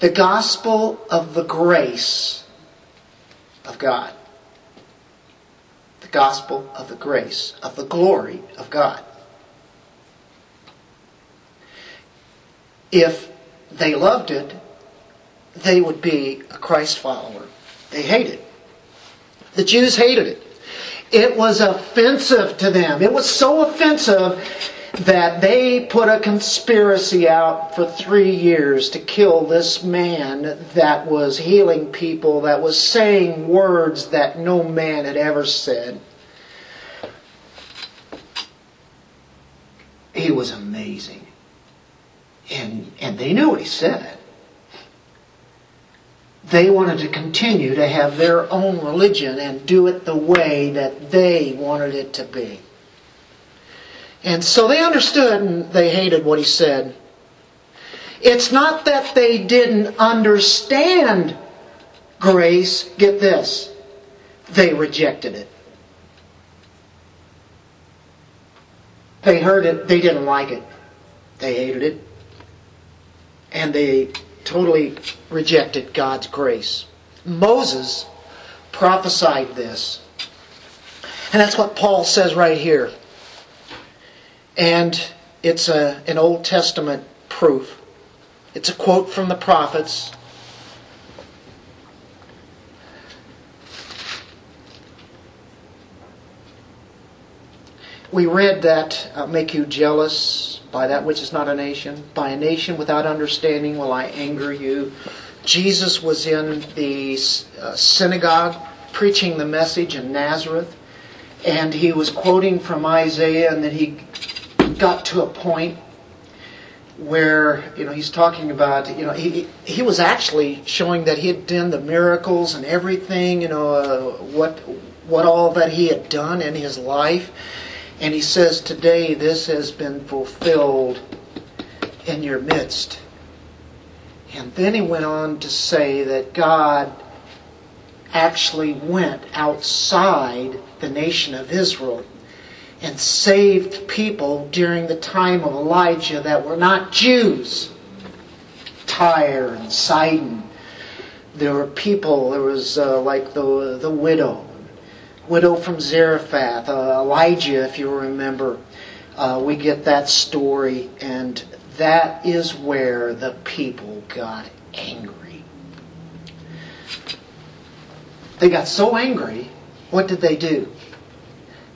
The gospel of the grace of God. The gospel of the grace, of the glory of God. If they loved it, they would be a Christ follower. They hated it. The Jews hated it. It was offensive to them. It was so offensive that they put a conspiracy out for three years to kill this man that was healing people, that was saying words that no man had ever said. He was amazing. And, and they knew what he said. They wanted to continue to have their own religion and do it the way that they wanted it to be. And so they understood and they hated what he said. It's not that they didn't understand grace. Get this. They rejected it. They heard it, they didn't like it. They hated it. And they totally rejected God's grace. Moses prophesied this. And that's what Paul says right here. And it's a, an Old Testament proof. It's a quote from the prophets. We read that uh, make you jealous by that which is not a nation. By a nation without understanding will I anger you. Jesus was in the uh, synagogue preaching the message in Nazareth, and he was quoting from Isaiah, and then he got to a point where you know he's talking about you know he he was actually showing that he had done the miracles and everything you know uh, what what all that he had done in his life. And he says today this has been fulfilled in your midst. And then he went on to say that God actually went outside the nation of Israel and saved people during the time of Elijah that were not Jews. Tyre and Sidon. There were people, there was uh, like the, the widow, widow from Zarephath, uh, Elijah, if you remember. Uh, we get that story, and that is where the people got angry. They got so angry, what did they do?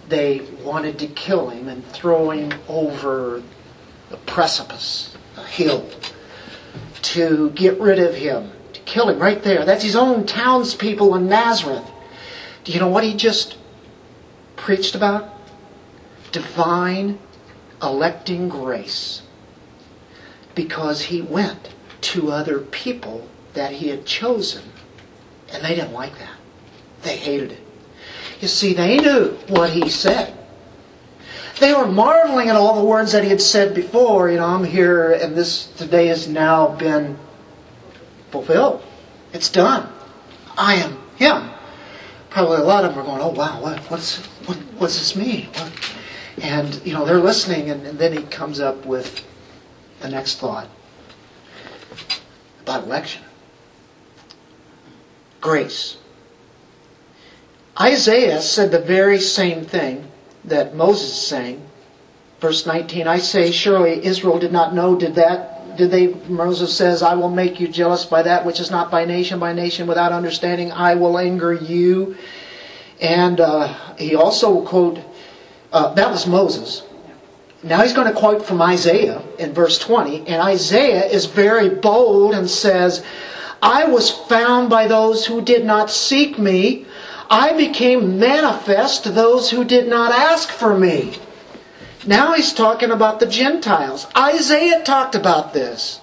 They wanted to kill him and throw him over a precipice, a hill, to get rid of him, to kill him right there. That's his own townspeople in Nazareth. Do you know what he just preached about? Divine electing grace. Because he went to other people that he had chosen, and they didn't like that. They hated it. You see, they knew what he said. They were marveling at all the words that he had said before. You know, I'm here and this today has now been fulfilled. It's done. I am him. Probably a lot of them are going, oh wow, what, what's, what, what's this mean? What? And, you know, they're listening and, and then he comes up with the next thought about election. Grace. Isaiah said the very same thing that Moses is saying. Verse 19, I say, surely Israel did not know, did that, did they, Moses says, I will make you jealous by that which is not by nation, by nation without understanding, I will anger you. And uh, he also quote, uh, that was Moses. Now he's going to quote from Isaiah in verse 20, and Isaiah is very bold and says, I was found by those who did not seek me. I became manifest to those who did not ask for me. Now he's talking about the Gentiles. Isaiah talked about this.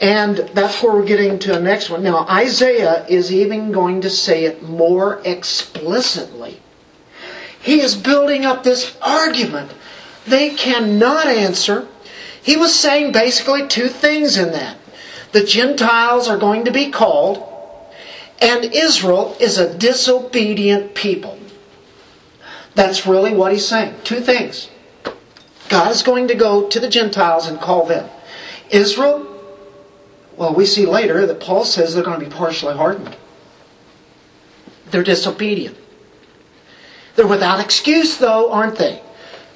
And that's where we're getting to the next one. Now, Isaiah is even going to say it more explicitly. He is building up this argument. They cannot answer. He was saying basically two things in that. The Gentiles are going to be called, and Israel is a disobedient people. That's really what he's saying. Two things. God is going to go to the Gentiles and call them. Israel, well, we see later that Paul says they're going to be partially hardened. They're disobedient. They're without excuse, though, aren't they?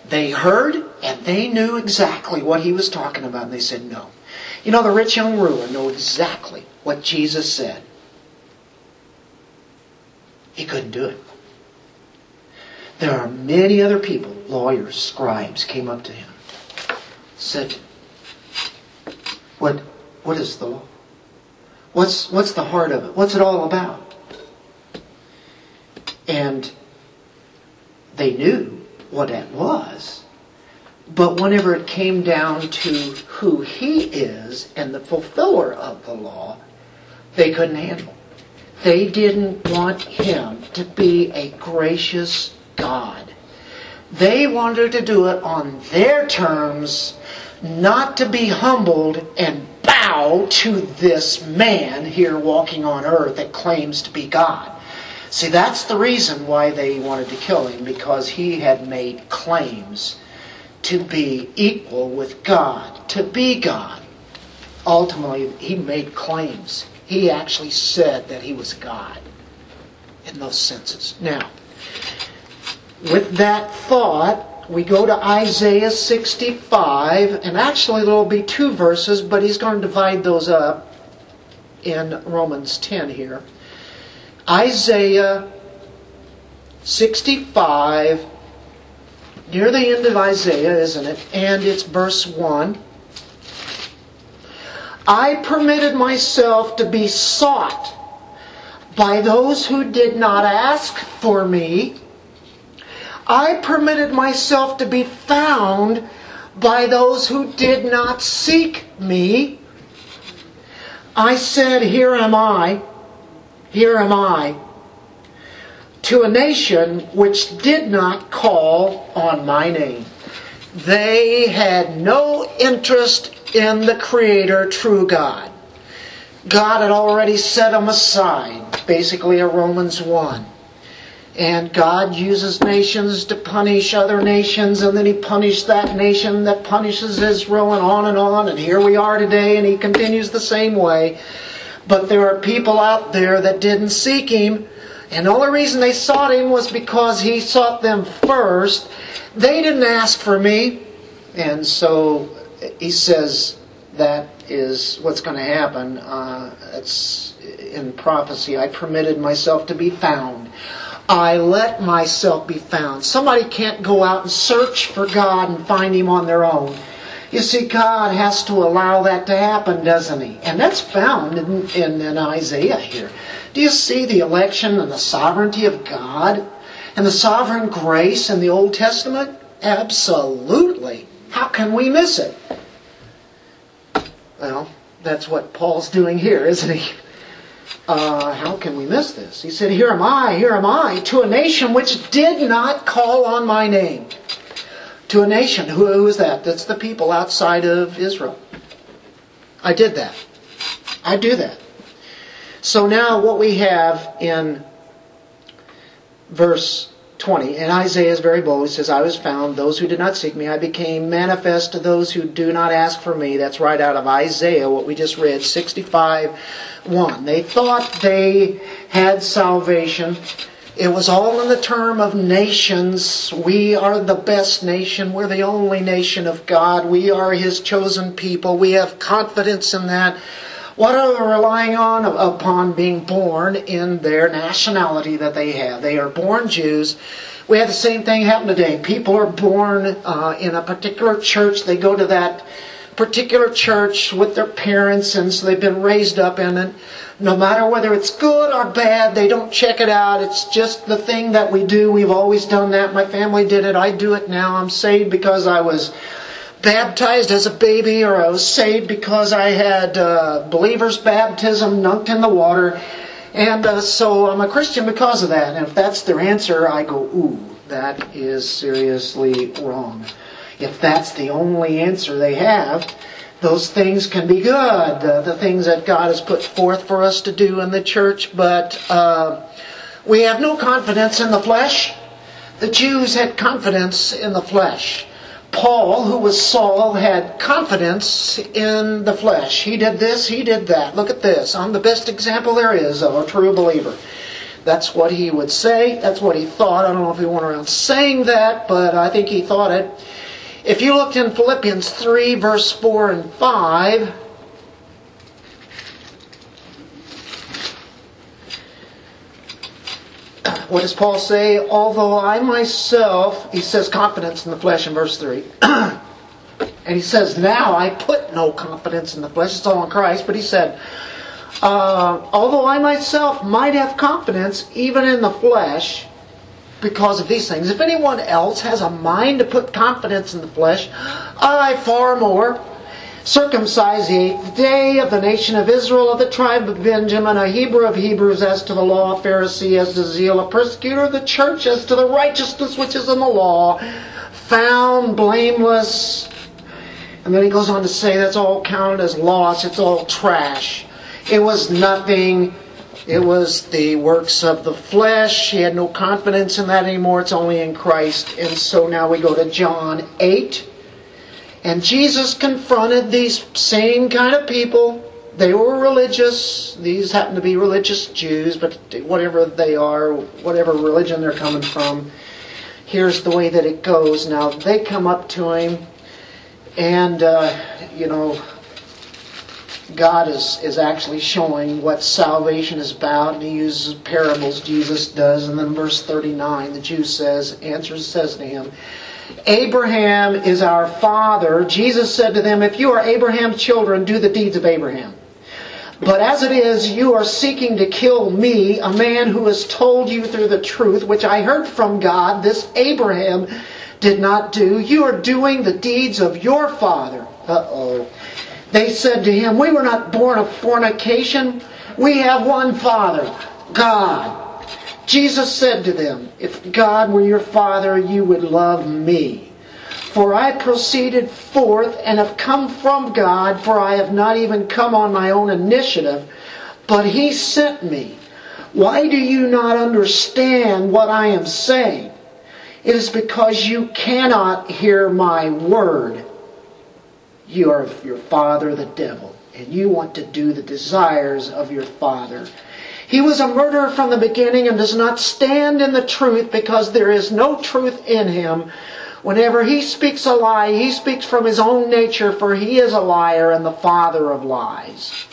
They heard and they knew exactly what he was talking about, and they said no. You know, the rich young ruler knew exactly what Jesus said. He couldn't do it. There are many other people, lawyers, scribes, came up to him, said, "What, what is the law? What's what's the heart of it? What's it all about?" And they knew what it was. But whenever it came down to who he is and the fulfiller of the law, they couldn't handle. They didn't want him to be a gracious God. They wanted to do it on their terms, not to be humbled and bow to this man here walking on earth that claims to be God. See, that's the reason why they wanted to kill him, because he had made claims to be equal with God, to be God. Ultimately, he made claims. He actually said that he was God in those senses. Now, with that thought, we go to Isaiah 65, and actually there will be two verses, but he's going to divide those up in Romans 10 here. Isaiah 65, near the end of Isaiah, isn't it? And it's verse 1. I permitted myself to be sought by those who did not ask for me. I permitted myself to be found by those who did not seek me. I said, Here am I, here am I, to a nation which did not call on my name. They had no interest in the Creator, true God. God had already set them aside, basically a Romans 1. And God uses nations to punish other nations, and then He punished that nation that punishes Israel, and on and on. And here we are today, and He continues the same way. But there are people out there that didn't seek Him, and the only reason they sought Him was because He sought them first. They didn't ask for me. And so He says that is what's going to happen. Uh, it's in prophecy. I permitted myself to be found. I let myself be found. Somebody can't go out and search for God and find Him on their own. You see, God has to allow that to happen, doesn't He? And that's found in, in, in Isaiah here. Do you see the election and the sovereignty of God and the sovereign grace in the Old Testament? Absolutely. How can we miss it? Well, that's what Paul's doing here, isn't he? Uh, how can we miss this? He said, Here am I, here am I, to a nation which did not call on my name. To a nation. Who, who is that? That's the people outside of Israel. I did that. I do that. So now what we have in verse 20, and Isaiah is very bold. He says, I was found, those who did not seek me, I became manifest to those who do not ask for me. That's right out of Isaiah, what we just read, 65 1. They thought they had salvation. It was all in the term of nations. We are the best nation. We're the only nation of God. We are His chosen people. We have confidence in that. What are they relying on? Upon being born in their nationality that they have. They are born Jews. We have the same thing happen today. People are born uh, in a particular church. They go to that particular church with their parents, and so they've been raised up in it. No matter whether it's good or bad, they don't check it out. It's just the thing that we do. We've always done that. My family did it. I do it now. I'm saved because I was baptized as a baby, or I was saved because I had uh, believer's baptism dunked in the water. And uh, so I'm a Christian because of that. And if that's their answer, I go, ooh, that is seriously wrong. If that's the only answer they have, those things can be good, uh, the things that God has put forth for us to do in the church, but uh, we have no confidence in the flesh. The Jews had confidence in the flesh. Paul, who was Saul, had confidence in the flesh. He did this, he did that. Look at this. I'm the best example there is of a true believer. That's what he would say. That's what he thought. I don't know if he went around saying that, but I think he thought it. If you looked in Philippians 3, verse 4 and 5, what does Paul say? Although I myself, he says confidence in the flesh in verse 3. (clears throat) and he says, Now I put no confidence in the flesh, it's all in Christ, but he said, uh, Although I myself might have confidence even in the flesh, because of these things. If anyone else has a mind to put confidence in the flesh, I far more. Circumcised the eighth day of the nation of Israel, of the tribe of Benjamin, a Hebrew of Hebrews, as to the law, a Pharisee, as to zeal, a persecutor of the church, as to the righteousness which is in the law, found blameless. And then he goes on to say that's all counted as loss, it's all trash. It was nothing it was the works of the flesh. He had no confidence in that anymore. It's only in Christ. And so now we go to John 8. And Jesus confronted these same kind of people. They were religious. These happen to be religious Jews, but whatever they are, whatever religion they're coming from, here's the way that it goes. Now, they come up to him, and, uh, you know, God is, is actually showing what salvation is about, and he uses parables, Jesus does. And then verse 39, the Jew says, answers, says to him, Abraham is our father. Jesus said to them, If you are Abraham's children, do the deeds of Abraham. But as it is, you are seeking to kill me, a man who has told you through the truth, which I heard from God, this Abraham did not do. You are doing the deeds of your father. Uh oh. They said to him, We were not born of fornication. We have one Father, God. Jesus said to them, If God were your Father, you would love me. For I proceeded forth and have come from God, for I have not even come on my own initiative, but He sent me. Why do you not understand what I am saying? It is because you cannot hear my word you are your father, the devil, and you want to do the desires of your father. He was a murderer from the beginning and does not stand in the truth because there is no truth in him. Whenever he speaks a lie, he speaks from his own nature, for he is a liar and the father of lies.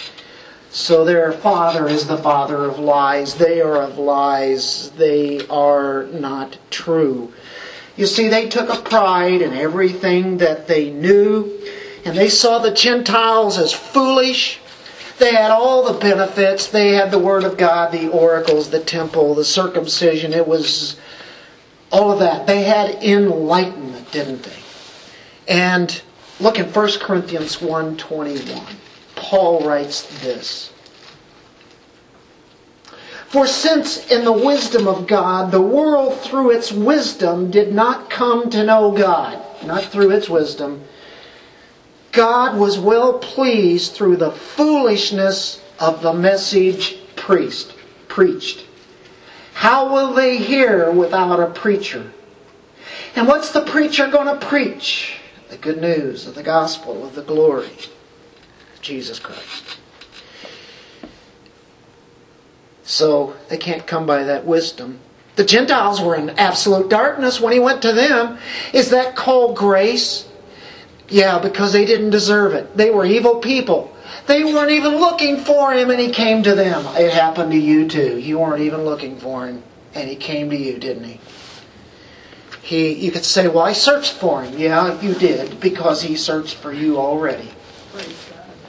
So their father is the father of lies. They are of lies. They are not true. You see, they took a pride in everything that they knew and they saw the Gentiles as foolish. They had all the benefits. They had the Word of God, the oracles, the temple, the circumcision. It was all of that. They had enlightenment, didn't they? And look at 1 Corinthians 1.21. Paul writes this. For since in the wisdom of God, the world through its wisdom did not come to know God, not through its wisdom, God was well pleased through the foolishness of the message priest, preached. How will they hear without a preacher? And what's the preacher going to preach? The good news of the gospel of the glory of Jesus Christ. So they can't come by that wisdom. The Gentiles were in absolute darkness when he went to them. Is that called grace? Yeah, because they didn't deserve it. They were evil people. They weren't even looking for him and he came to them. It happened to you too. You weren't even looking for him and he came to you, didn't he? He, you could say, well, I searched for him. Yeah, you did, because he searched for you already.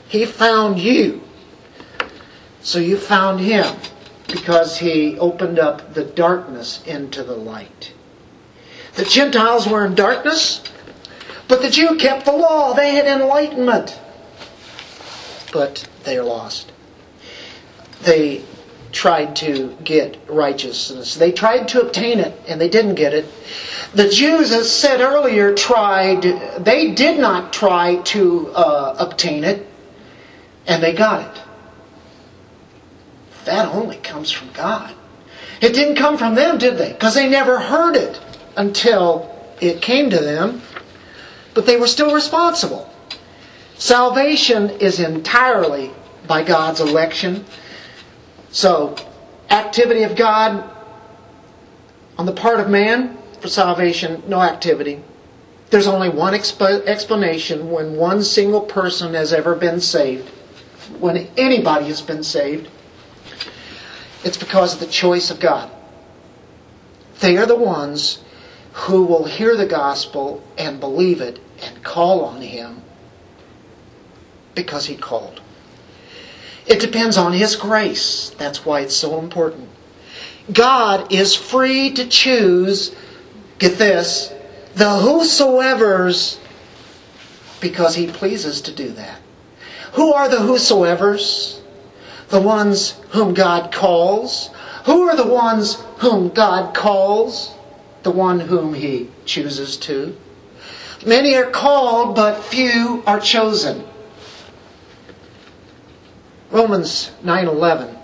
He found you. So you found him because he opened up the darkness into the light. The Gentiles were in darkness, but the Jew kept the law. They had enlightenment. But they are lost. They tried to get righteousness. They tried to obtain it, and they didn't get it. The Jews, as said earlier, tried, they did not try to uh, obtain it, and they got it. That only comes from God. It didn't come from them, did they? Because they never heard it until it came to them, but they were still responsible. Salvation is entirely by God's election. So, activity of God on the part of man for salvation, no activity. There's only one exp- explanation when one single person has ever been saved, when anybody has been saved. It's because of the choice of God. They are the ones who will hear the gospel and believe it and call on Him because He called. It depends on His grace. That's why it's so important. God is free to choose, get this, the whosoever's because He pleases to do that. Who are the whosoever's? The ones whom God calls. Who are the ones whom God calls? The one whom He chooses to. Many are called, but few are chosen. Romans 9:11.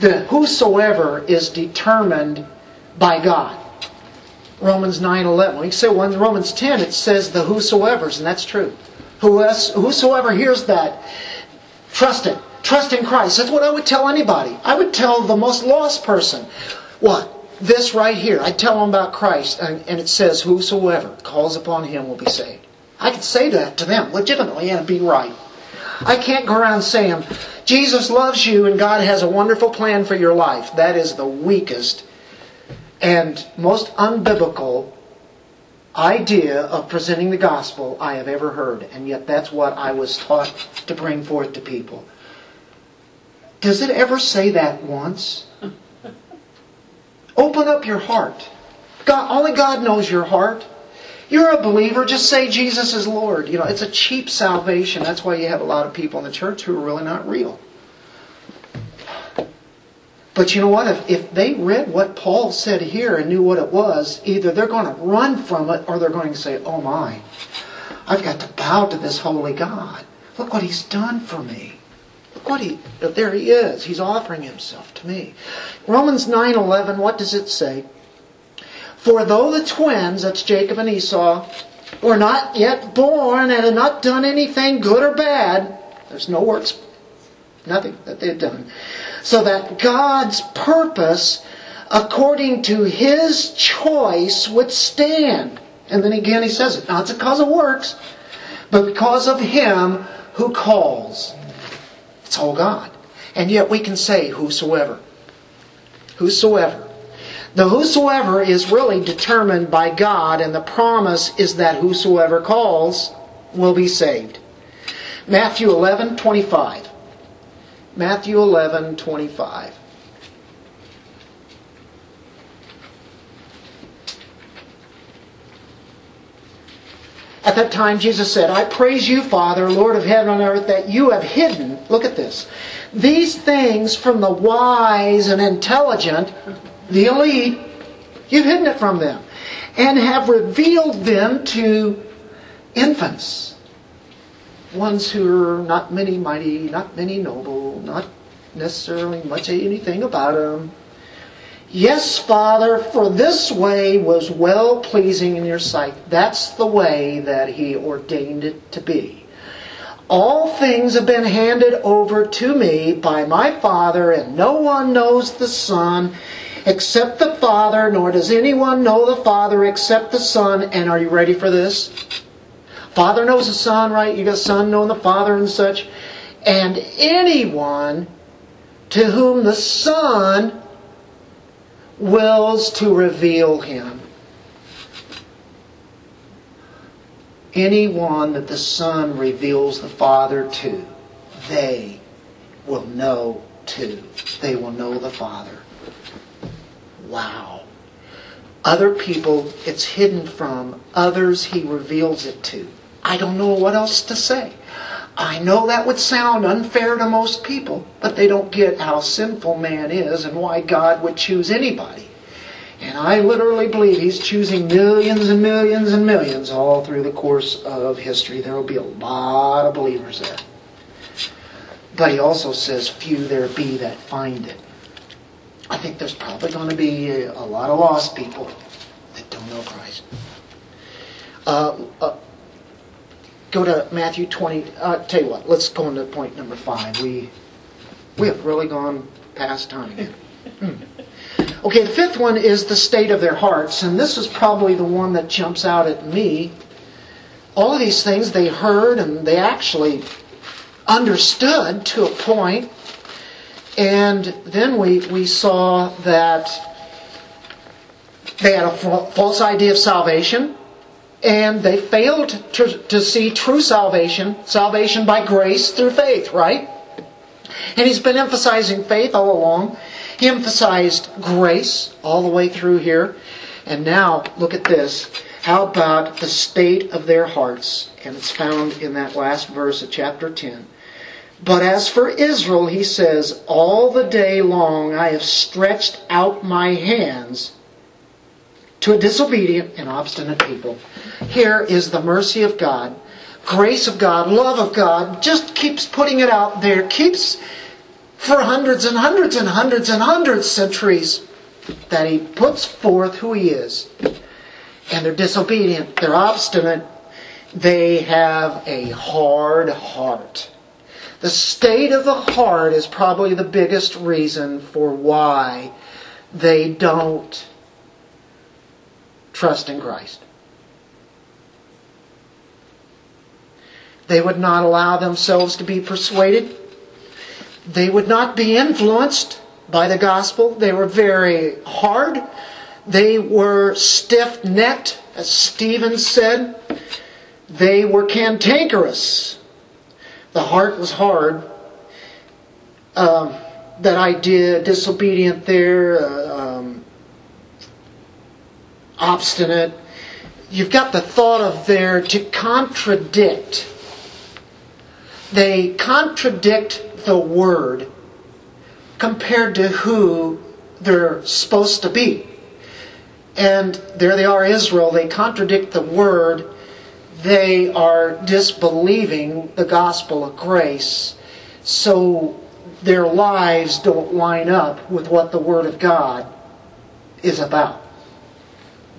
The whosoever is determined by God. Romans 9:11. We say in Romans 10 it says the whosoever's, and that's true. Whosoever hears that, trust it. Trust in Christ. That's what I would tell anybody. I would tell the most lost person. What? This right here. I tell them about Christ, and, and it says, Whosoever calls upon him will be saved. I could say that to them legitimately and be right. I can't go around saying, Jesus loves you and God has a wonderful plan for your life. That is the weakest and most unbiblical idea of presenting the gospel I have ever heard. And yet that's what I was taught to bring forth to people. Does it ever say that once? Open up your heart. God, only God knows your heart. You're a believer, just say Jesus is Lord. You know, it's a cheap salvation. That's why you have a lot of people in the church who are really not real. But you know what? If, if they read what Paul said here and knew what it was, either they're going to run from it or they're going to say, oh my, I've got to bow to this holy God. Look what he's done for me. What he, there he is. He's offering himself to me. Romans 9.11, what does it say? For though the twins, that's Jacob and Esau, were not yet born and had not done anything good or bad, there's no works, nothing that they had done, so that God's purpose, according to his choice, would stand. And then again he says it, not because of works, but because of him who calls. It's all God. And yet we can say whosoever. Whosoever. The whosoever is really determined by God, and the promise is that whosoever calls will be saved. Matthew 11, 25. Matthew 11, 25. At that time, Jesus said, I praise you, Father, Lord of heaven and earth, that you have hidden, look at this, these things from the wise and intelligent, the elite, you've hidden it from them, and have revealed them to infants, ones who are not many mighty, not many noble, not necessarily much anything about them. Yes, Father, for this way was well pleasing in your sight. That's the way that He ordained it to be. All things have been handed over to me by my Father, and no one knows the Son except the Father, nor does anyone know the Father except the Son. And are you ready for this? Father knows the Son, right? You got Son knowing the Father and such. And anyone to whom the Son wills to reveal him. Anyone that the Son reveals the Father to, they will know too. They will know the Father. Wow. Other people, it's hidden from. Others, he reveals it to. I don't know what else to say. I know that would sound unfair to most people, but they don't get how sinful man is and why God would choose anybody. And I literally believe he's choosing millions and millions and millions all through the course of history. There will be a lot of believers there. But he also says, few there be that find it. I think there's probably going to be a, lot of lost people that don't know Christ. Uh, uh, go to Matthew 20. Uh, tell you what, let's go into point number five. We, we have really gone past time. Hmm. Okay, the fifth one is the state of their hearts, and this is probably the one that jumps out at me. All of these things they heard and they actually understood to a point, and then we, we saw that they had a false idea of salvation, and they failed to, to see true salvation, salvation by grace through faith, right? And he's been emphasizing faith all along. He emphasized grace all the way through here. And now, look at this. How about the state of their hearts? And it's found in that last verse of chapter 10. But as for Israel, he says, All the day long I have stretched out my hands to a disobedient and obstinate people. Here is the mercy of God, grace of God, love of God, just keeps putting it out there, keeps for hundreds and hundreds and hundreds and hundreds of centuries that he puts forth who he is. And they're disobedient, they're obstinate, they have a hard heart. The state of the heart is probably the biggest reason for why they don't trust in Christ. They would not allow themselves to be persuaded. They would not be influenced by the gospel. They were very hard. They were stiff necked, as Stephen said. They were cantankerous. The heart was hard. Um, that idea, disobedient there, uh, obstinate. You've got the thought of there to contradict. They contradict the word compared to who they're supposed to be. And there they are, Israel. They contradict the word they are disbelieving the gospel of grace, so their lives don't line up with what the Word of God is about.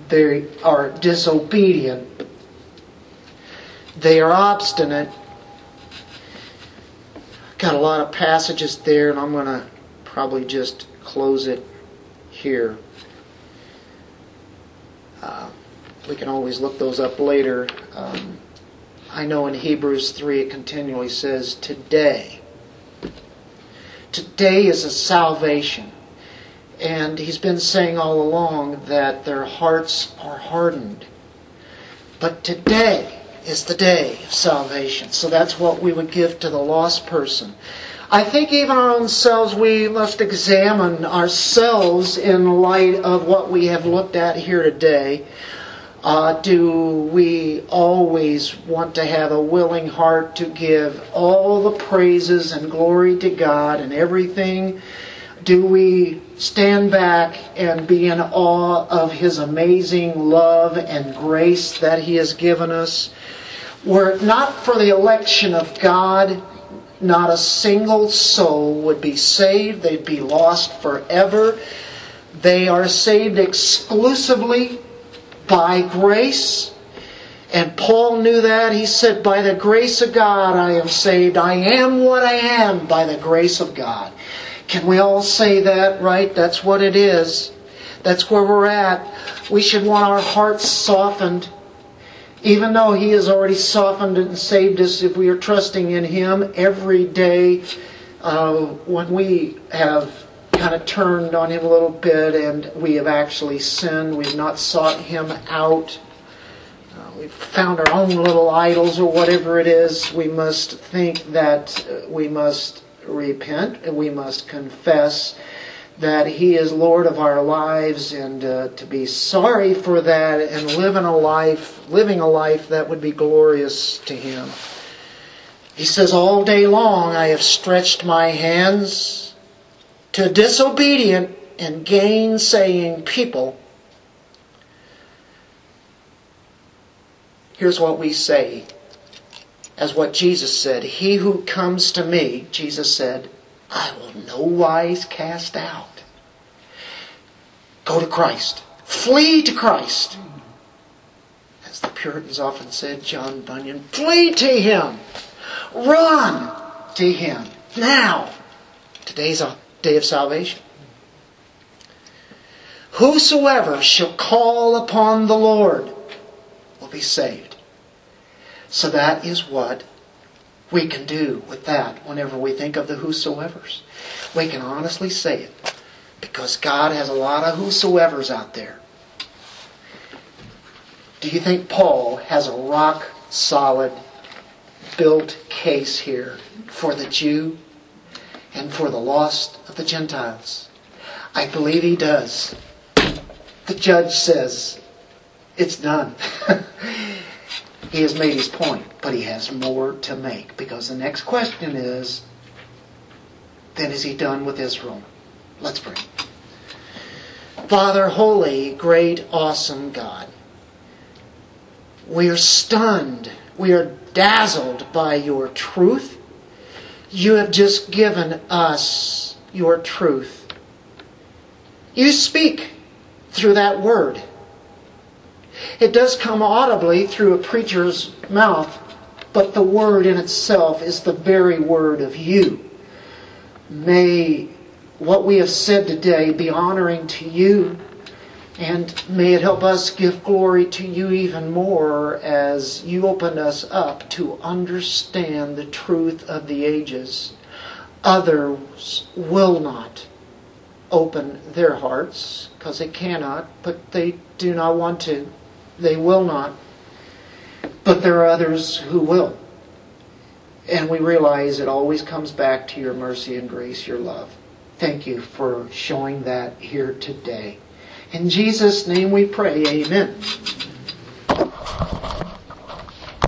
They are disobedient. They are obstinate. Got a lot of passages there, and I'm going to probably just close it here. Uh, we can always look those up later. Um, I know in Hebrews 3 it continually says, Today. Today is a salvation. And he's been saying all along that their hearts are hardened. But today is the day of salvation. So that's what we would give to the lost person. I think even our own selves, we must examine ourselves in light of what we have looked at here today. Uh, do we always want to have a willing heart to give all the praises and glory to God and everything? Do we stand back and be in awe of His amazing love and grace that He has given us? Were it not for the election of God, not a single soul would be saved. They'd be lost forever. They are saved exclusively by grace. And Paul knew that. He said, By the grace of God I am saved. I am what I am by the grace of God. Can we all say that, right? That's what it is. That's where we're at. We should want our hearts softened. Even though He has already softened and saved us, if we are trusting in Him every day, uh, when we have kind of turned on him a little bit and we have actually sinned. We've not sought him out. Uh, we we've found our own little idols or whatever it is, we must think that uh, we must repent we must confess that He is Lord of our lives and uh, to be sorry for that and living a life, living a life that would be glorious to Him. He says, All day long I have stretched my hands to disobedient and gainsaying people. Here's what we say as what Jesus said He who comes to me, Jesus said, I will no wise cast out. Go to Christ. Flee to Christ. As the Puritans often said, John Bunyan, flee to Him. Run to Him. Now. Today's a day of salvation. Whosoever shall call upon the Lord will be saved. So that is what we can do with that whenever we think of the whosoevers. We can honestly say it because God has a lot of whosoevers out there. Do you think Paul has a rock solid built case here for the Jew and for the lost of the Gentiles? I believe he does. The judge says it's done. (laughs) he has made his point, but he has more to make because the next question is then is he done with Israel? Let's pray. Father, holy, great, awesome God, we are stunned, we are dazzled by your truth. You have just given us your truth. You speak through that word. It does come audibly through a preacher's mouth, but the word in itself is the very word of you. May what we have said today be honoring to you, and may it help us give glory to you even more as you open us up to understand the truth of the ages. Others will not open their hearts because they cannot, but they do not want to. They will not. But there are others who will. And we realize it always comes back to your mercy and grace, your love. Thank you for showing that here today. In Jesus' name we pray, amen.